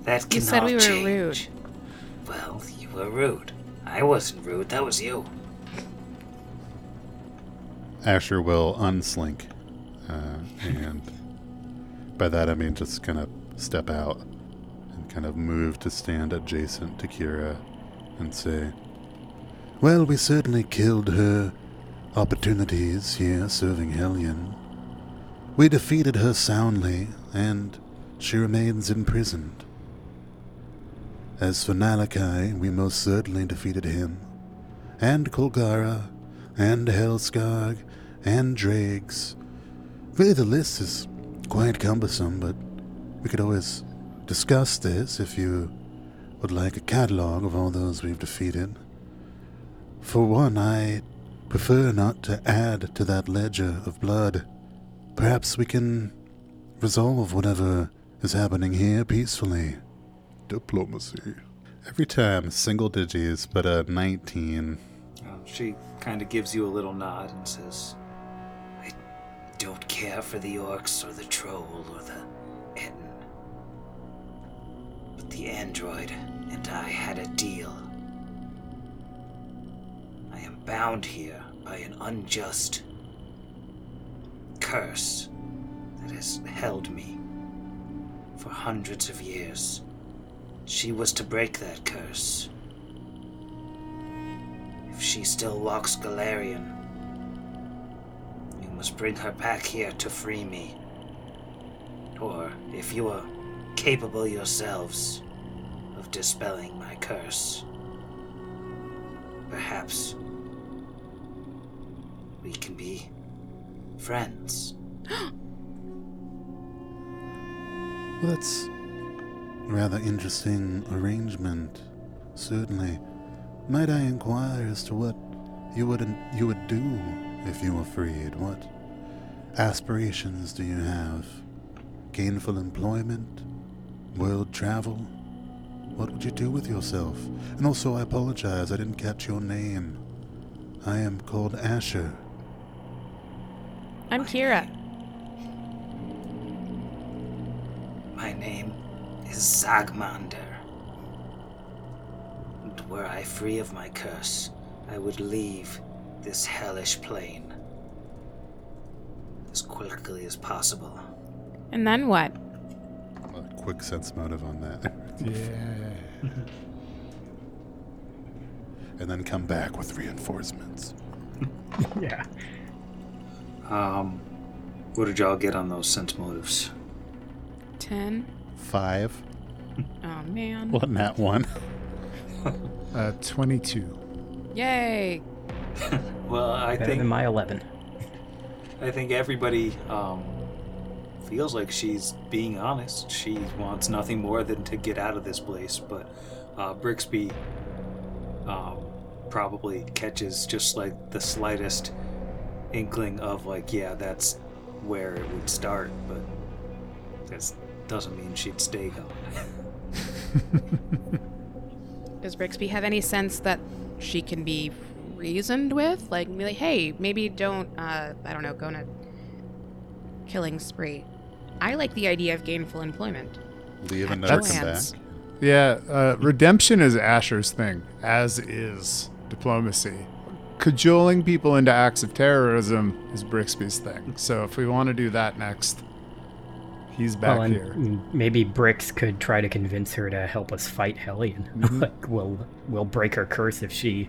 That can You said we were change. rude. Well, you were rude. I wasn't rude, that was you. Asher will unslink, uh, and by that I mean just kind of step out and kind of move to stand adjacent to Kira and say, Well, we certainly killed her opportunities here serving Hellion. We defeated her soundly, and she remains imprisoned. As for Nalakai, we most certainly defeated him, and Kulgara, and Helskarg, and Dregs. Really, the list is quite cumbersome, but we could always discuss this if you would like a catalog of all those we've defeated. For one, I prefer not to add to that ledger of blood. Perhaps we can resolve whatever is happening here peacefully. Diplomacy. Every time, single digits, but a 19. Uh, she kind of gives you a little nod and says, I don't care for the orcs or the troll or the the android and I had a deal. I am bound here by an unjust curse that has held me for hundreds of years. She was to break that curse. If she still walks Golarion, you must bring her back here to free me. Or, if you are capable yourselves of dispelling my curse, perhaps we can be friends. That's rather interesting arrangement. Certainly. Might I inquire as to what you would you would do if you were freed? What aspirations do you have? Gainful employment? World travel? What would you do with yourself? And also, I apologize, I didn't catch your name. I am called Asher. I'm Kira. My name is Zagmander. And were I free of my curse, I would leave this hellish plane as quickly as possible. And then what? A quick sense motive on that. Yeah. and then come back with reinforcements. Yeah. um, what did y'all get on those sense motives? Ten. Five. Oh man. What, nat one? Uh, 22. Yay. Well, I Better think than my 11. I think everybody um, feels like she's being honest. She wants nothing more than to get out of this place. But uh, Brixby um, probably catches just like the slightest inkling of like, yeah, that's where it would start. But that doesn't mean she'd stay gone. Does Brixby have any sense that she can be reasoned with? Like, like, hey, maybe don't, uh, I don't know, go on a killing spree. I like the idea of gainful employment. Leave and Actual never come back. Yeah, uh, redemption is Asher's thing, as is diplomacy. Cajoling people into acts of terrorism is Brixby's thing. So if we want to do that next, he's back well, here. maybe Brix could try to convince her to help us fight Hellion. like, we'll we'll break her curse if she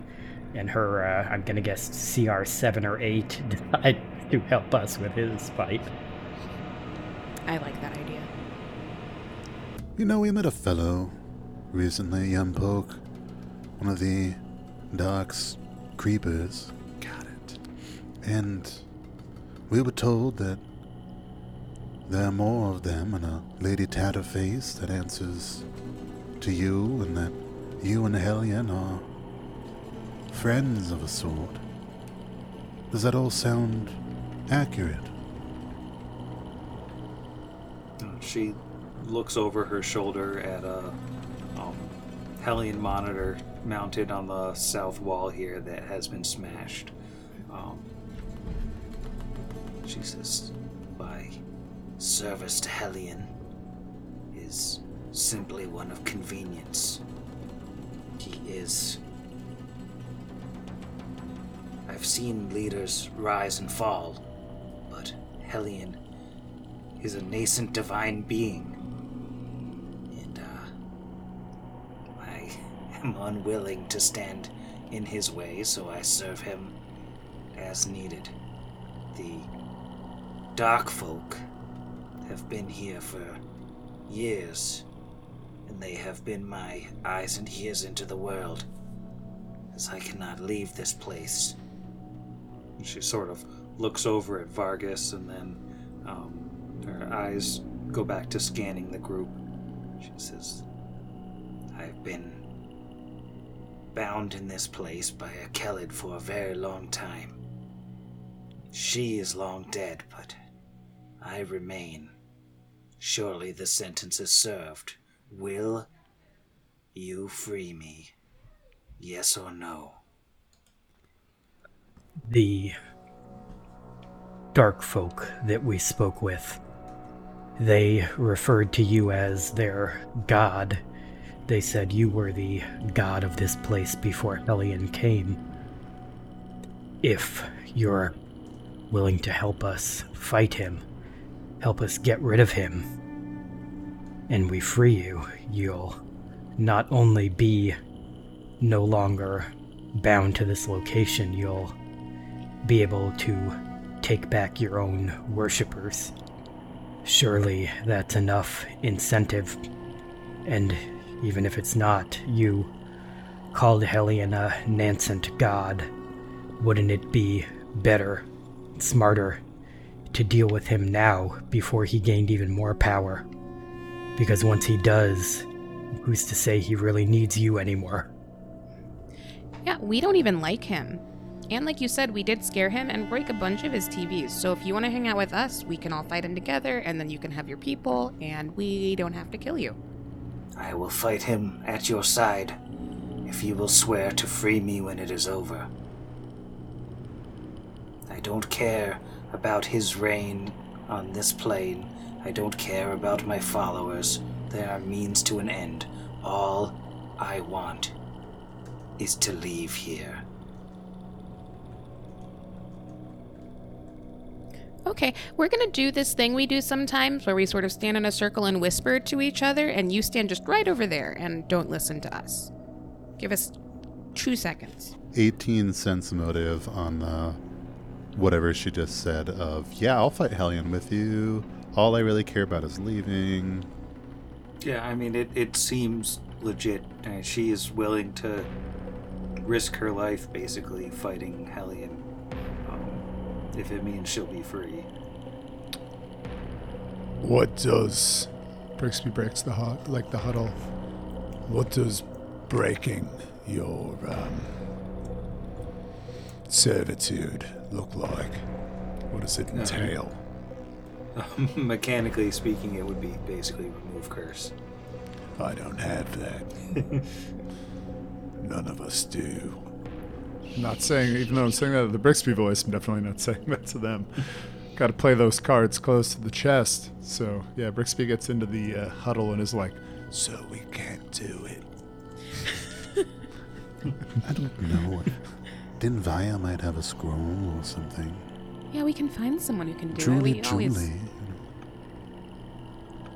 and her, uh, I'm gonna guess CR seven or eight, decide to help us with his fight. I like that idea. You know, we met a fellow recently, Yumpoke. One of the Dark's creepers. Got it. And we were told that there are more of them and a Lady Tatterface that answers to you and that you and Hellion are friends of a sort. Does that all sound accurate? She looks over her shoulder at a um, Hellion monitor mounted on the south wall here that has been smashed. Um, she says, My service to Hellion is simply one of convenience. He is. I've seen leaders rise and fall, but Hellion is a nascent divine being. And, uh, I am unwilling to stand in his way, so I serve him as needed. The dark folk have been here for years, and they have been my eyes and ears into the world, as I cannot leave this place. She sort of looks over at Vargas and then um, her eyes go back to scanning the group. She says, I've been bound in this place by a Kelid for a very long time. She is long dead, but I remain. Surely the sentence is served. Will you free me? Yes or no? The dark folk that we spoke with, they referred to you as their god. They said you were the god of this place before Hellion came. If you're willing to help us fight him, help us get rid of him, and we free you, you'll not only be no longer bound to this location, you'll be able to take back your own worshippers. Surely that's enough incentive. And even if it's not, you called Hellion a nascent god. Wouldn't it be better, smarter, to deal with him now before he gained even more power? Because once he does, who's to say he really needs you anymore? Yeah, we don't even like him. And like you said, we did scare him and break a bunch of his TVs. So if you want to hang out with us, we can all fight him together, and then you can have your people, and we don't have to kill you. I will fight him at your side if you will swear to free me when it is over. I don't care about his reign on this plane. I don't care about my followers. They are means to an end. All I want is to leave here. Okay, we're gonna do this thing we do sometimes where we sort of stand in a circle and whisper to each other, and you stand just right over there and don't listen to us. Give us two seconds. 18 cents motive on the whatever she just said of, yeah, I'll fight Hellion with you. All I really care about is leaving. Yeah, I mean, it, it seems legit. Uh, she is willing to risk her life basically fighting Hellion if it means she'll be free. What does Brixby breaks the hut, like the huddle. what does breaking your um, servitude look like? What does it entail? Mechanically speaking, it would be basically remove curse. I don't have that. None of us do. Not saying, even though I'm saying that in the Brixby voice, I'm definitely not saying that to them. Got to play those cards close to the chest. So yeah, Brixby gets into the uh, huddle and is like, So we can't do it. I don't know. Dinvaya might have a scroll or something. Yeah, we can find someone who can do it. Truly, We always- truly.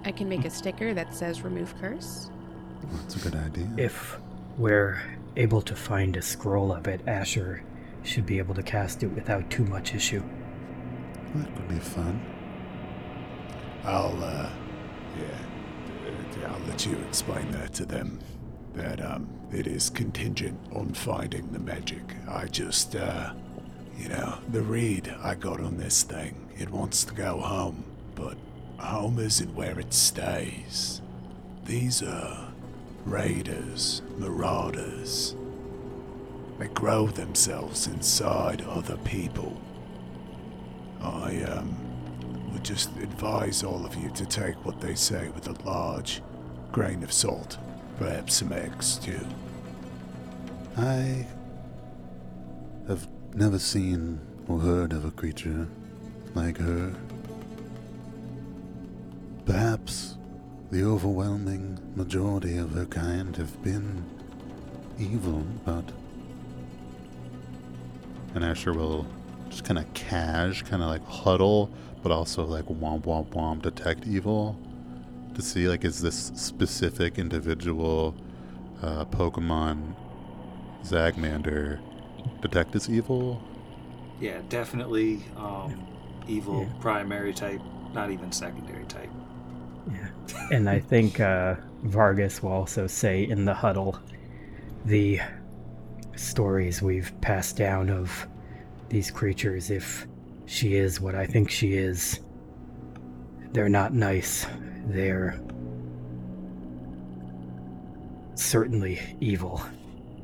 I can make a sticker that says remove curse. That's a good idea. If we're able to find a scroll of it, Asher should be able to cast it without too much issue. That would be fun. I'll, uh, yeah, I'll let you explain that to them. That, um, it is contingent on finding the magic. I just, uh, you know, the read I got on this thing, it wants to go home, but home isn't where it stays. These are raiders, marauders. They grow themselves inside other people. I um, would just advise all of you to take what they say with a large grain of salt, perhaps some eggs too. I have never seen or heard of a creature like her. Perhaps the overwhelming majority of her kind have been evil, but. And Asher will just kind of cash, kind of like huddle, but also like womp womp womp detect evil to see like is this specific individual uh, Pokemon Zagmander detect as evil? Yeah, definitely um, evil Yeah. primary type, not even secondary type. And I think uh, Vargas will also say in the huddle the stories we've passed down of these creatures, if she is what I think she is, they're not nice. They're certainly evil.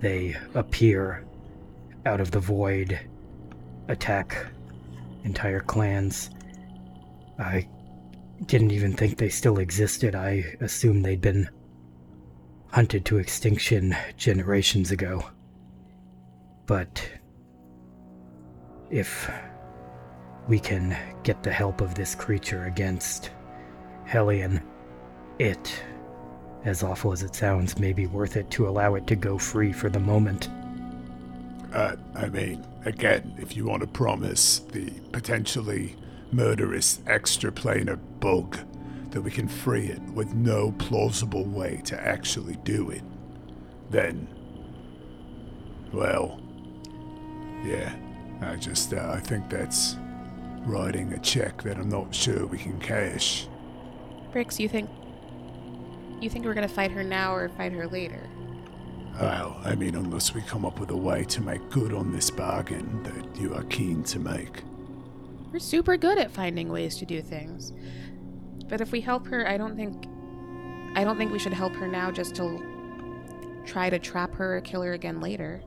They appear out of the void, attack entire clans. I didn't even think they still existed. I assumed they'd been hunted to extinction generations ago. But if we can get the help of this creature against Hellion, it, as awful as it sounds, may be worth it to allow it to go free for the moment. Uh, I mean, again, if you want to promise the potentially murderous extraplanar bug that we can free it with no plausible way to actually do it, then, well, yeah, I just, uh, I think that's writing a check that I'm not sure we can cash. Bricks, you think you think we're gonna fight her now or fight her later? Well, I mean, unless we come up with a way to make good on this bargain that you are keen to make. We're super good at finding ways to do things. But if we help her, I don't think I don't think we should help her now just to try to trap her or kill her again later.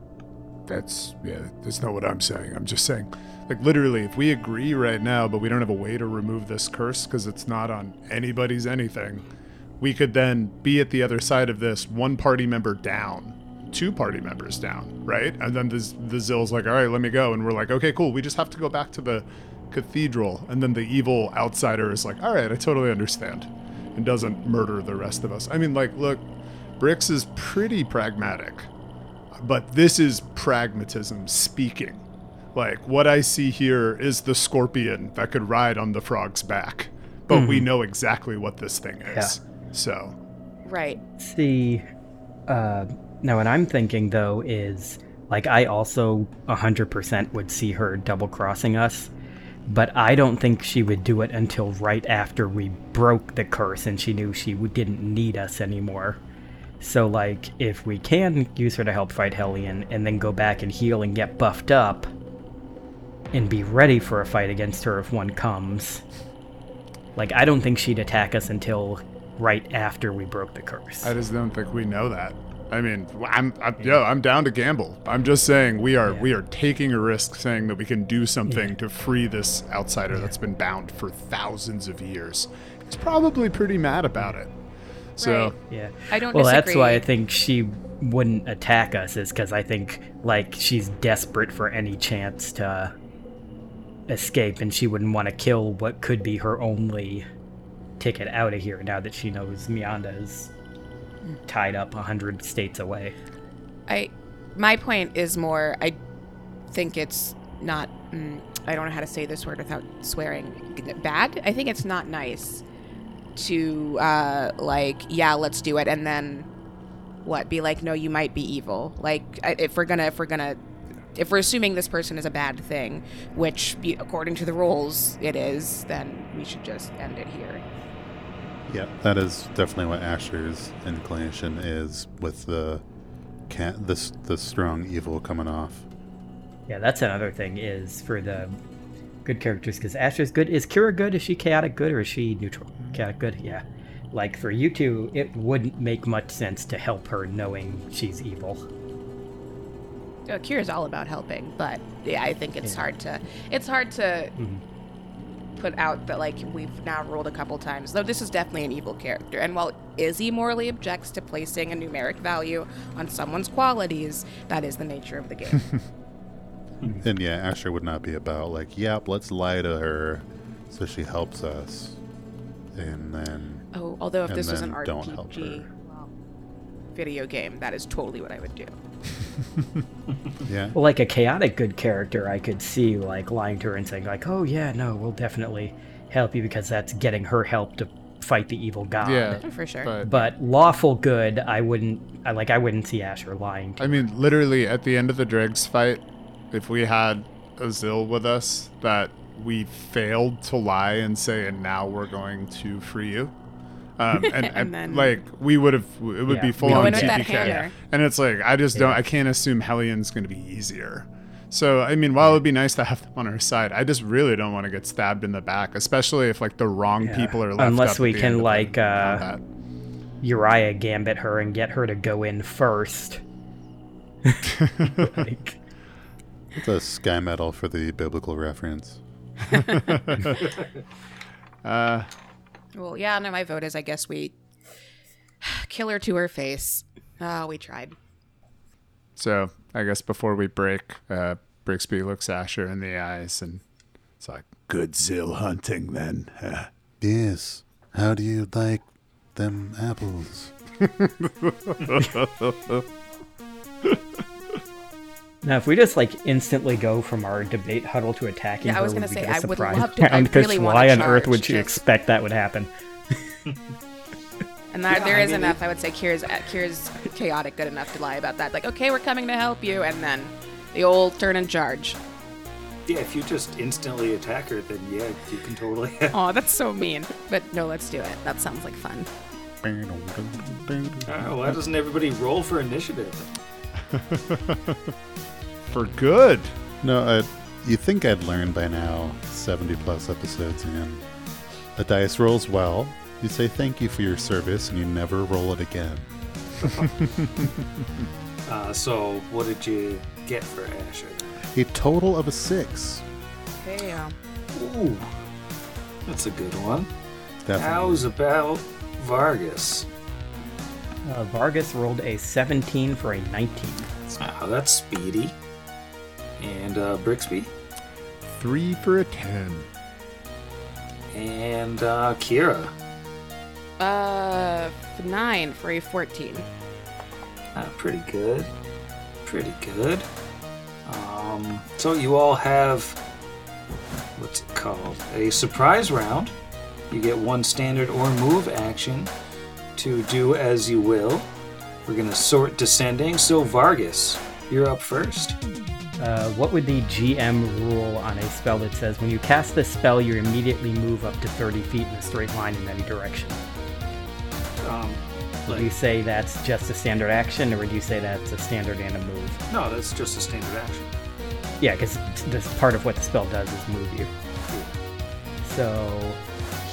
That's yeah, that's not what I'm saying. I'm just saying, like literally, if we agree right now, but we don't have a way to remove this curse because it's not on anybody's anything, we could then be at the other side of this, one party member down, two party members down, right? And then the the Xill's like, all right, let me go, and we're like, okay, cool. We just have to go back to the cathedral, and then the evil outsider is like, all right, I totally understand, and doesn't murder the rest of us. I mean, like, look, Brix is pretty pragmatic but this is pragmatism speaking. Like what I see here is the scorpion that could ride on the frog's back, but we know exactly what this thing is. So Right. See, uh, now what I'm thinking though is like I also 100% would see her double crossing us, but I don't think she would do it until right after we broke the curse and she knew she didn't need us anymore. So, like, if we can use her to help fight Hellion and then go back and heal and get buffed up and be ready for a fight against her if one comes, like, I don't think she'd attack us until right after we broke the curse. I just don't think we know that. I mean, I'm, I'm yo, I'm down to gamble. I'm just saying we are Yeah. we are taking a risk, saying that we can do something to free this outsider that's been bound for thousands of years. He's probably pretty mad about it. So Right. Yeah. I don't Well, that's why I think she wouldn't attack us, is because I think, like, she's desperate for any chance to escape, and she wouldn't want to kill what could be her only ticket out of here now that she knows Meyanda is tied up a hundred states away. I my point is more I think it's not mm, I don't know how to say this word without swearing bad. I think it's not nice to uh like yeah, let's do it and then what be like no you might be evil. Like if we're going to if we're going to if we're assuming this person is a bad thing, which according to the rules it is, then we should just end it here. Yeah, that is definitely what Asher's inclination is with the can this the strong evil coming off. Yeah, that's another thing is for the good characters because Asher's good. Is Kira good? Is she chaotic good or is she neutral? Chaotic good, yeah. Like for you two, it wouldn't make much sense to help her knowing she's evil. Uh, Kira's all about helping, but yeah, I think it's hard to it's hard to put out that like we've now ruled a couple times. Though this is definitely an evil character, and while Izzy morally objects to placing a numeric value on someone's qualities, that is the nature of the game. And yeah, Asher would not be about like, yep, let's lie to her so she helps us. And then oh, although if this was an then don't help RPG well, video game, that is totally what I would do. yeah, Well, like a chaotic good character, I could see like lying to her and saying like, "Oh yeah, no, we'll definitely help you," because that's getting her help to fight the evil god. Yeah, For sure. but But lawful good, I wouldn't. I like. I wouldn't see Asher lying. To I mean, literally at the end of the Dregs fight, if we had a Xill with us, that we failed to lie and say, and now we're going to free you. Um, and, and, then- like we would have, it would Yeah. be full Go on in TPK. hammer. And it's like I just don't, I can't assume Hellion's going to be easier. So I mean, while it would be nice to have them on our side, I just really don't want to get stabbed in the back, especially if like the wrong Yeah. people are left. Unless up we can, end of the like, uh. Uriah gambit her and get her to go in first. like, It's a sky medal for the biblical reference. Uh, Well, yeah, no, my vote is I guess we kill her to her face. Oh, we tried. So I guess before we break, uh, Brixby looks Asher in the eyes and it's like, Good zill hunting then. huh? Yes. How do you like them apples? now, if we just like instantly go from our debate huddle to attacking Yeah, I her, was gonna say, get a I would surprise love to- I really wanna why on earth charge, would you just- expect that would happen? And there, there I is mean, enough. I would say Kira's, uh, Kira's chaotic good enough to lie about that. Like, okay, we're coming to help you, and then the old turn and charge. Yeah, if you just instantly attack her, then yeah, you can totally. Oh, that's so mean. But no, let's do it. That sounds like fun. Oh, why doesn't everybody roll for initiative? for good. No, uh, you think I'd learn by now, 70 plus episodes in. A dice rolls well. You say thank you for your service, and you never roll it again. Uh, so, what did you get for Asher? A total of a six. Okay, yeah. Ooh, that's a good one. Definitely. How's about Vargas? Uh, Vargas rolled a 17 for a 19. Oh, that's speedy. And uh, Brixby Three for a ten. and uh, Kira. Uh, nine for a 14. Ah, pretty good. Pretty good. Um, so you all have what's it called? A surprise round. You get one standard or move action to do as you will. We're gonna sort descending. So Vargas, you're up first. Uh, what would the GM rule on a spell that says when you cast this spell, you immediately move up to 30 feet in a straight line in any direction? Um, Would you say that's just a standard action, or would you say that's a standard and a move? no, that's just a standard action. Yeah, because this part of what the spell does is move you. So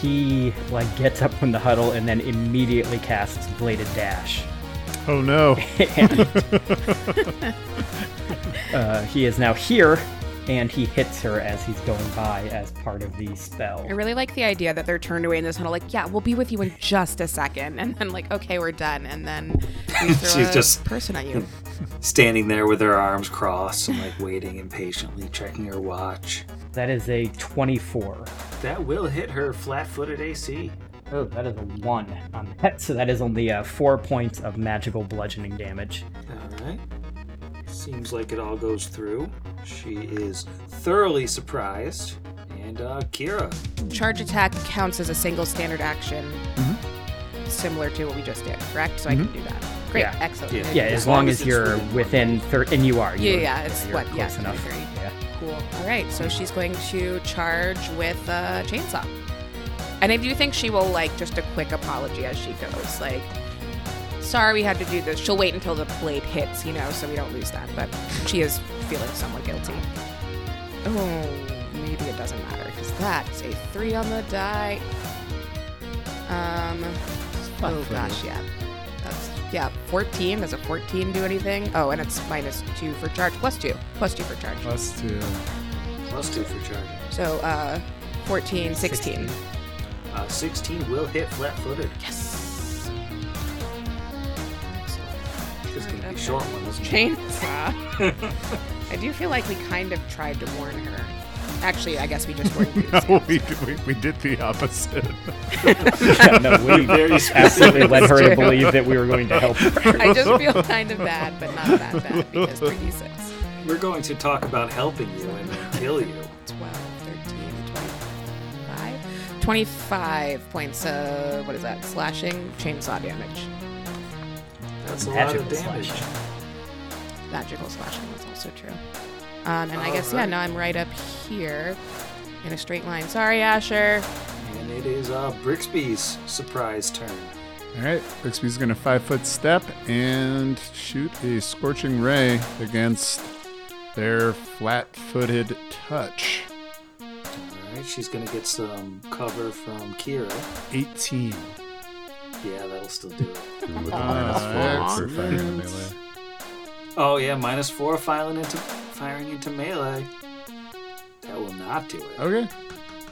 he like gets up from the huddle and then immediately casts bladed dash. Oh no. and uh, he is now here, and he hits her as he's going by as part of the spell. I really like the idea that they're turned away in this tunnel. Like, yeah, we'll be with you in just a second, and then like, okay, we're done, and then She's just- person at you. Standing there with her arms crossed and like waiting impatiently, checking her watch. That is a 24. That will hit her flat-footed AC. Oh, that is a 1 on that. So that is only uh, 4 points of magical bludgeoning damage. All right. Seems like it all goes through. She is thoroughly surprised. And uh, Kira. Charge attack counts as a single standard action, similar to what we just did, correct? So I can do that. Great, Yeah. excellent. Yeah. Yeah, as, long, as, it's you're within within 30, and you are. Yeah, you're- yeah, it's you're what, yeah, close enough. 23. Yeah. Cool. All right, so she's going to charge with a chainsaw. And I do think she will like just a quick apology as she goes. Like, sorry we had to do this. She'll wait until the blade hits, you know, so we don't lose that. But she is feeling somewhat guilty. Oh, maybe it doesn't matter because that's a three on the die. Um. Oh gosh, yeah. That's yeah. 14. Does a 14 do anything? Oh, and it's minus two for charge. Plus two. Plus two for charge. Plus two. Plus two for charge. So uh, 14, 16. Uh, 16 will hit flat-footed. Yes. This is going to be a short one, isn't? Chainsaw. I do feel like we kind of tried to warn her. Actually, I guess we just warned you. No, we, we, we did the opposite. Yeah, no, we Very absolutely led her to True. believe that we were going to help her. I just feel kind of bad, but not that bad because 3d6. We're going to talk about helping you and kill you. 12, 13, 25, 25 points of, what is that, slashing chainsaw damage. That's a lot Magical of damage. slashing. Magical slashing is also true. Um, and I guess, yeah, now I'm right up here in a straight line. Sorry, Asher. And it is uh, Brixby's surprise turn. All right, Brixby's gonna five foot step and shoot a scorching ray against their flat-footed touch. Alright, she's gonna get some cover from Kira. 18. Yeah, that'll still do it. With a Ah, minus four for firing excellent. melee. Oh yeah, minus four filing into firing into melee. That will not do it. Okay.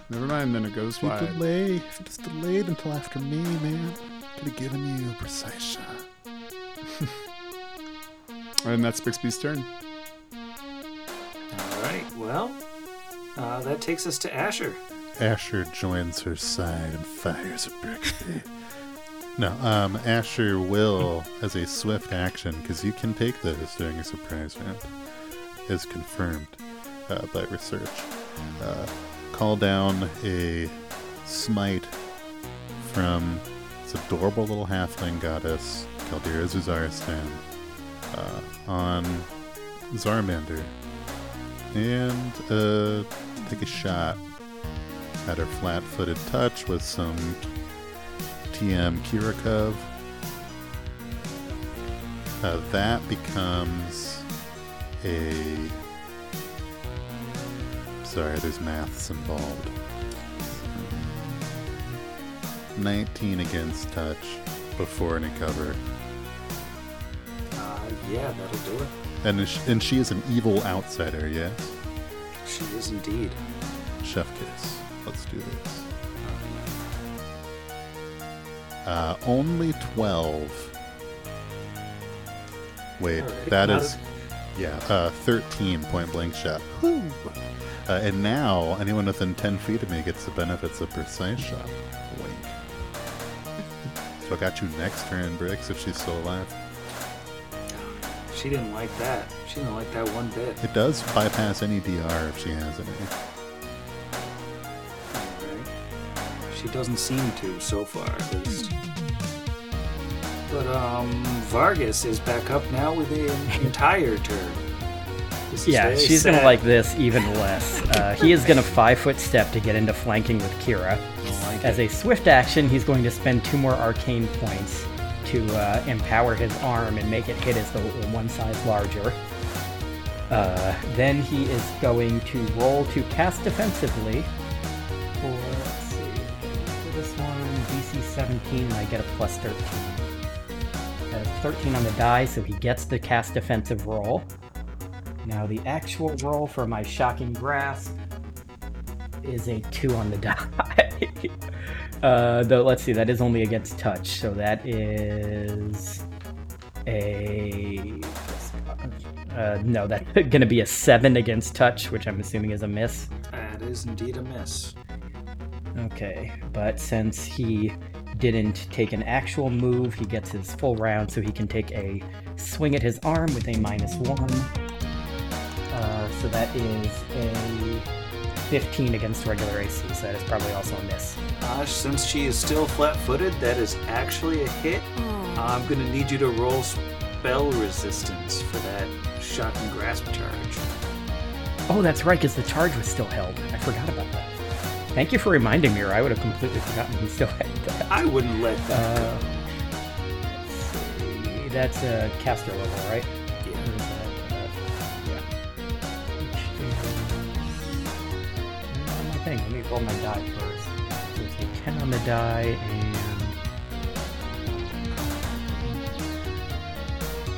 Never mind, then it goes If you wide. delay, if you just delayed until after me, man, could have given you a precise shot. And that's Bixby's turn. Alright, well, uh, that takes us to Asher. Asher joins her side and fires at Brixby. No, um, Asher will, as a swift action, because you can take those during a surprise round, is confirmed uh, by research. Uh, call down a smite from this adorable little halfling goddess, Chaldira Zuzaristan, uh, on Zarmander. And uh, take a shot at her flat-footed touch with some TM Kirakov. Uh, that becomes a. Sorry, there's maths involved. 19 against touch before any cover. Uh, yeah, that'll do it. And, is- and she is an evil outsider, yes? She is indeed. Chef kiss. Let's do this. Uh, only 12. Wait, Alright, that not. Yeah, uh, 13 point blank shot. Uh, and now, anyone within 10 feet of me gets the benefits of precise shot. Wink. So I got you next turn, Bricks, if she's still alive. She didn't like that. She didn't like that one bit. It does bypass any DR if she has any. She doesn't seem to so far, at least. But um, Vargas is back up now with an entire turn. This is Yeah, she's gonna like this even less. Uh, he is gonna five foot step to get into flanking with Kira. Like As it. a swift action, he's going to spend two more arcane points to uh, empower his arm and make it hit as the one size larger. Uh, then he is going to roll to cast defensively. For DC 17, I get a plus 13. Has 13 on the die, so he gets the cast defensive roll. Now the actual roll for my shocking grasp is a two on the die. uh, though let's see, that is only against touch, so that is a uh, no, that's gonna be a seven against touch, which I'm assuming is a miss. That is indeed a miss. Okay, but since he didn't take an actual move, he gets his full round, so he can take a swing at his arm with a minus one. Uh, so that is a 15 against regular AC, so that is probably also a miss. Uh, since she is still flat-footed, that is actually a hit. I'm gonna need you to roll spell resistance for that shocking grasp charge. Oh, that's right, because the charge was still held. I forgot about that. Thank you for reminding me, or I would have completely forgotten he still had that. I wouldn't let that Uh. That's a caster level, right? go. Or is that, uh, yeah. On my thing. Let me roll my die first. So it's a 10 on the die, and.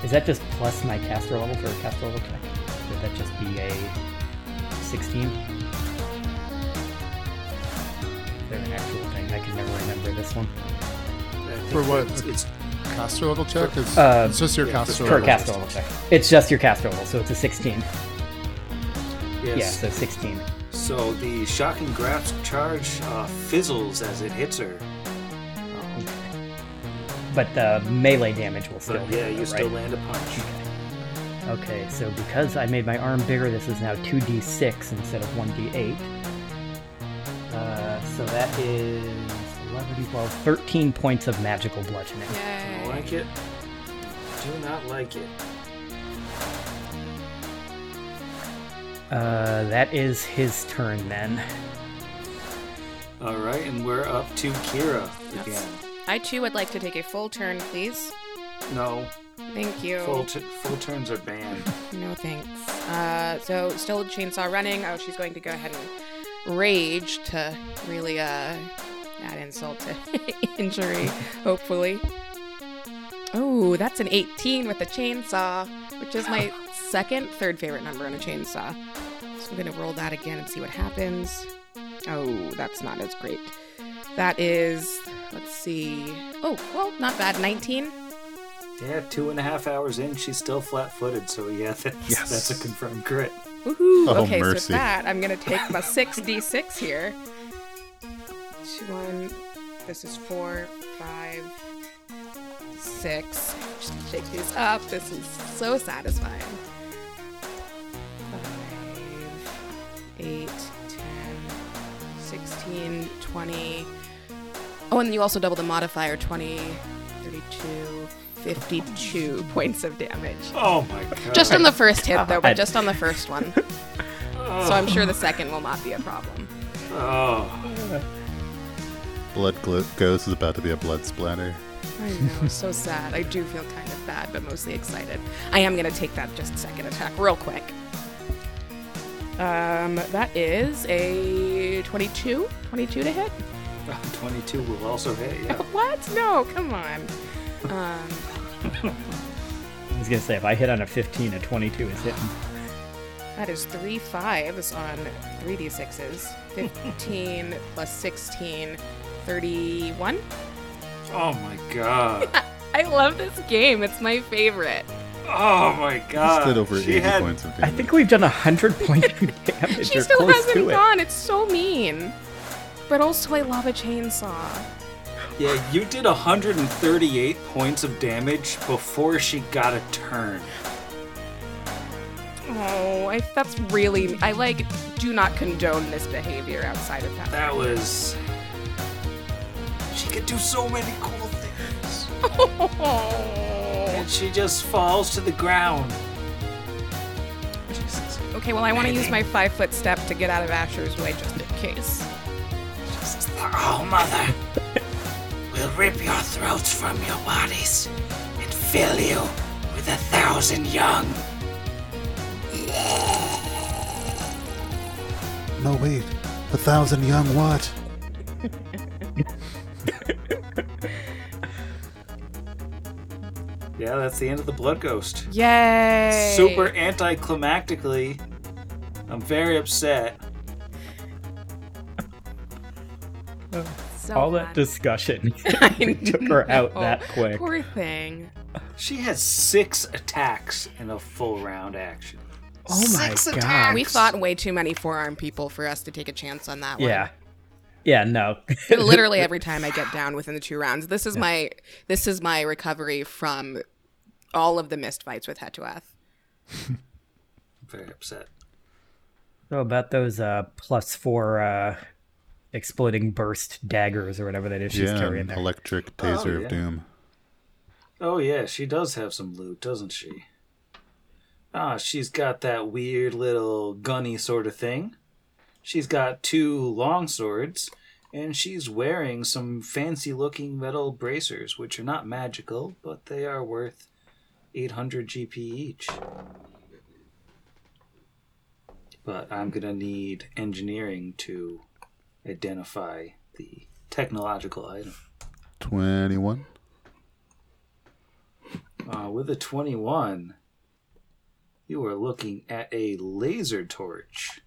Is that just plus my caster level for a caster level check? Would that just be a 16? Is an actual thing? I can never remember this one. For what? It's, it's Caster level check? Is, Uh, it's just your yeah, caster For a level. caster level check. It's just your caster level, so it's a 16. yes. Yeah, so 16. So the shocking grasp charge uh, fizzles as it hits her. Um, But the melee damage will still but hit yeah, her, you right? still land a punch. Okay. Okay, so because I made my arm bigger, this is now 2d6 instead of 1d8. Uh, So that is 11, 12, 13 points of magical bludgeoning. I Yay. like it. Do not like it. Uh, that is his turn then. All right, and we're up to Kira again. I too would like to take a full turn, please. No, Thank you. full t- full turns are banned. No thanks. Uh, so still chainsaw running. Oh, she's going to go ahead and rage to really uh add insult to injury. Hopefully. Oh, that's an 18 with a chainsaw, which is my second, third favorite number on a chainsaw. So I'm gonna roll that again and see what happens. Oh, that's not as great. That is, let's see. Oh, well, not bad. 19. Yeah, two and a half hours in, she's still flat-footed. So yeah, that's, Yes. that's a confirmed crit. Woohoo! Oh, okay, so with that, I'm gonna take my six d6 here. Two, One, this is four, five, six. Just shake these up. This is so satisfying. Five, eight, ten, sixteen, twenty. Oh, and you also double the modifier 20, 32, 52 points of damage. Oh my god! Just on the first hit, though, but just on the first one. So I'm sure the second will not be a problem. oh, Blood gl- Ghost is about to be a blood splatter. I know, so sad. I do feel kind of bad, but mostly excited. I am gonna take that just second attack real quick. Um, that is a 22, 22 to hit. 22 will also hit. Yeah. What? No, come on. Um, I was gonna say if I hit on a 15, a 22 is hitting. that is three fives on 3d6s. 15 plus 16, 31. Oh my god! I love this game. It's my favorite. Oh my god! Just did over she 80 had, points of I think we've done 100 points of damage. She still close hasn't to it. gone. It's so mean. But also, I love a chainsaw. Yeah, you did 138 points of damage before she got a turn. Oh, I, that's really. I like. Do not condone this behavior outside of that. That was. She could do so many cool things. And she just falls to the ground. Jesus. okay, well, I want to use my five foot step to get out of Asher's way just in case. Jesus, All Mother will rip your throats from your bodies and fill you with a thousand young. No, wait. A thousand young what? Yeah, that's the end of the Blood Ghost. Yay! Super anticlimactically. I'm very upset. So All that discussion took her out know. that quick. Poor thing. She has six attacks in a full round action. Oh my Six god. attacks. We fought way too many forearm people for us to take a chance on that one. Yeah. Yeah, no. literally every time I get down within the two rounds. This is my this is my recovery from all of the missed fights with Hetuath. I'm very upset. So about those uh plus four uh exploding burst daggers or whatever that is she's yeah, carrying there. electric taser Oh, of doom. Oh yeah, she does have some loot, doesn't she? Ah, she's got that weird little gunny sort of thing. She's got two long swords, and she's wearing some fancy looking metal bracers, which are not magical, but they are worth 800 GP each. But I'm gonna need engineering to identify the technological item. 21. Uh, with a 21, you are looking at a laser torch.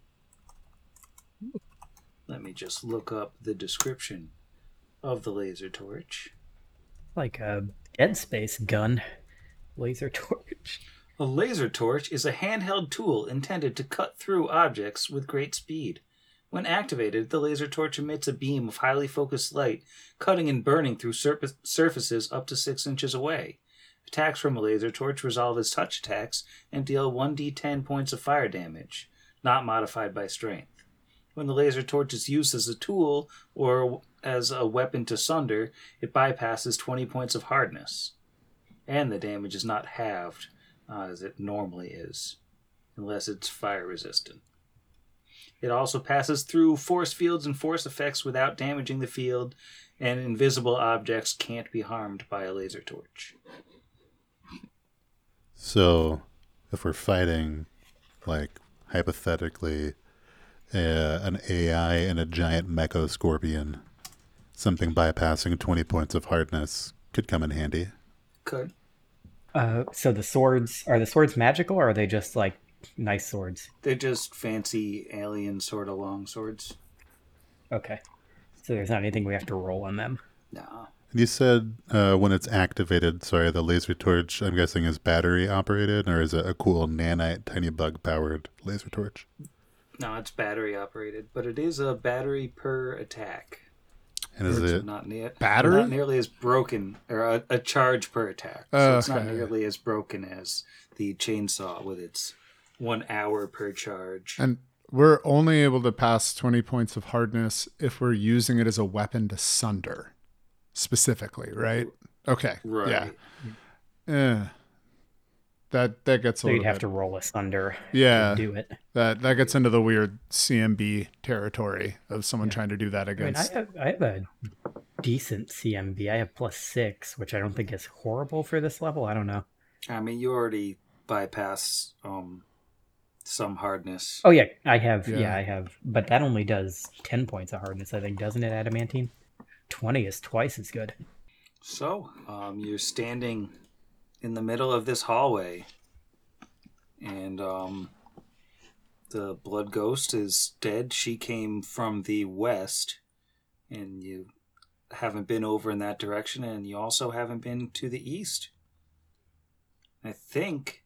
Let me just look up the description of the laser torch. Like a Dead Space gun. Laser torch. A laser torch is a handheld tool intended to cut through objects with great speed. When activated, the laser torch emits a beam of highly focused light, cutting and burning through surface- surfaces up to 6 inches away. Attacks from a laser torch resolve as touch attacks and deal 1d10 points of fire damage, not modified by strength. When the laser torch is used as a tool or as a weapon to sunder, it bypasses 20 points of hardness. And the damage is not halved, uh, as it normally is, unless it's fire resistant. It also passes through force fields and force effects without damaging the field, and invisible objects can't be harmed by a laser torch. So, if we're fighting, like hypothetically, uh, an AI and a giant mecha scorpion, something bypassing 20 points of hardness could come in handy. Could. Uh, so the swords are the swords magical, or are they just like nice swords? They're just fancy alien sort of long swords. Okay, so there's not anything we have to roll on them. No. You said uh, when it's activated, sorry, the laser torch, I'm guessing, is battery operated, or is it a cool nanite tiny bug powered laser torch? No, it's battery operated, but it is a battery per attack. And is It's it not, near, Battery? not nearly as broken, or a, a charge per attack. So Oh, it's not nearly as broken as the chainsaw with its one hour per charge. And we're only able to pass 20 points of hardness if we're using it as a weapon to sunder, specifically, right? Okay. right. Yeah. Eh. That that gets a So you'd little have bit- to roll asunder. Yeah. To do it. That that gets into the weird CMB territory of someone trying to do that I mean, I against. have I have a decent CMB. I have plus six, which I don't think is horrible for this level. I don't know. I mean, you already bypass um, some hardness. Oh yeah, I have. Yeah. Yeah. I have. But that only does ten points of hardness. I think doesn't it, adamantine? Twenty is twice as good. So, um, you're standing in the middle of this hallway, and um, the blood ghost is dead. She came from the west, and you haven't been over in that direction, and you also haven't been to the east. I think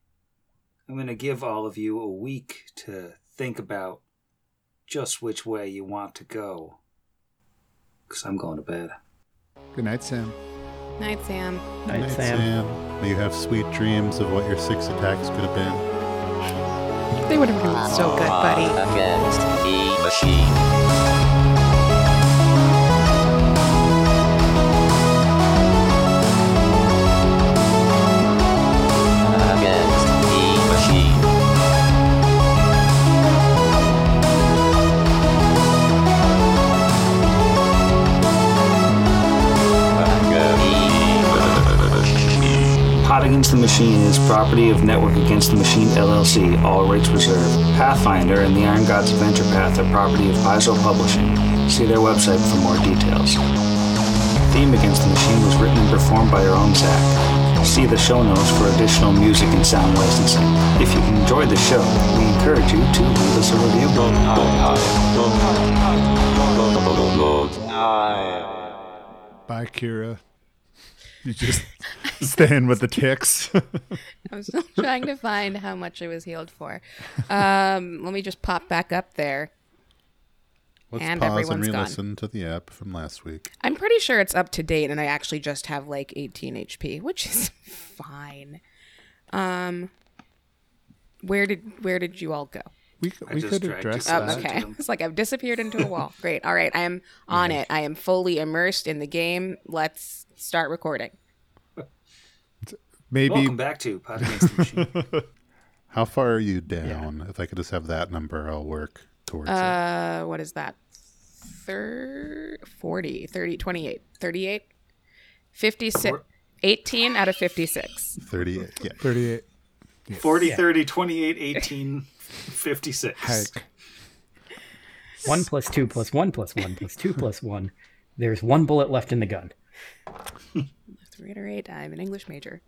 I'm going to give all of you a week to think about just which way you want to go. Because I'm going to bed. Good night, Sam. Night, Sam. Night, Night, Sam. May you have sweet dreams of what your six attacks could have been. They would have been so good, buddy. Against the machine. Machine is property of Network Against the Machine LLC, all rights reserved. Pathfinder and the Iron Gods Adventure Path are property of Paizo Publishing. See their website for more details. Theme Against the Machine was written and performed by our own Zach. See the show notes for additional music and sound licensing. If you enjoyed the show, we encourage you to leave us a review. Bye, Kira. You just staying with the ticks. I was still trying to find how much I was healed for. Um, let me just pop back up there. Let's And pause and everyone's gone. re-listen to the app from last week. I'm pretty sure it's up to date, and I actually just have like 18 HP, which is fine. Um, where did where did you all go? we we could dragged address you Oh, that. back. okay, it's like I've disappeared into a wall. Great. All right, I am on it. I am fully immersed in the game. Let's start recording. Maybe Welcome back to Pod Against the Machine. How far are you down? If I could just have that number, I'll work towards it. Uh, what is that? Thir- 40, 30, 28, 38, 56, Four- 18 out of 56. 38. Yeah. 38. 40, 30, 28, 18, 56. Heck. One plus two plus one plus one plus two plus one. There's one bullet left in the gun. To reiterate, I'm an English major.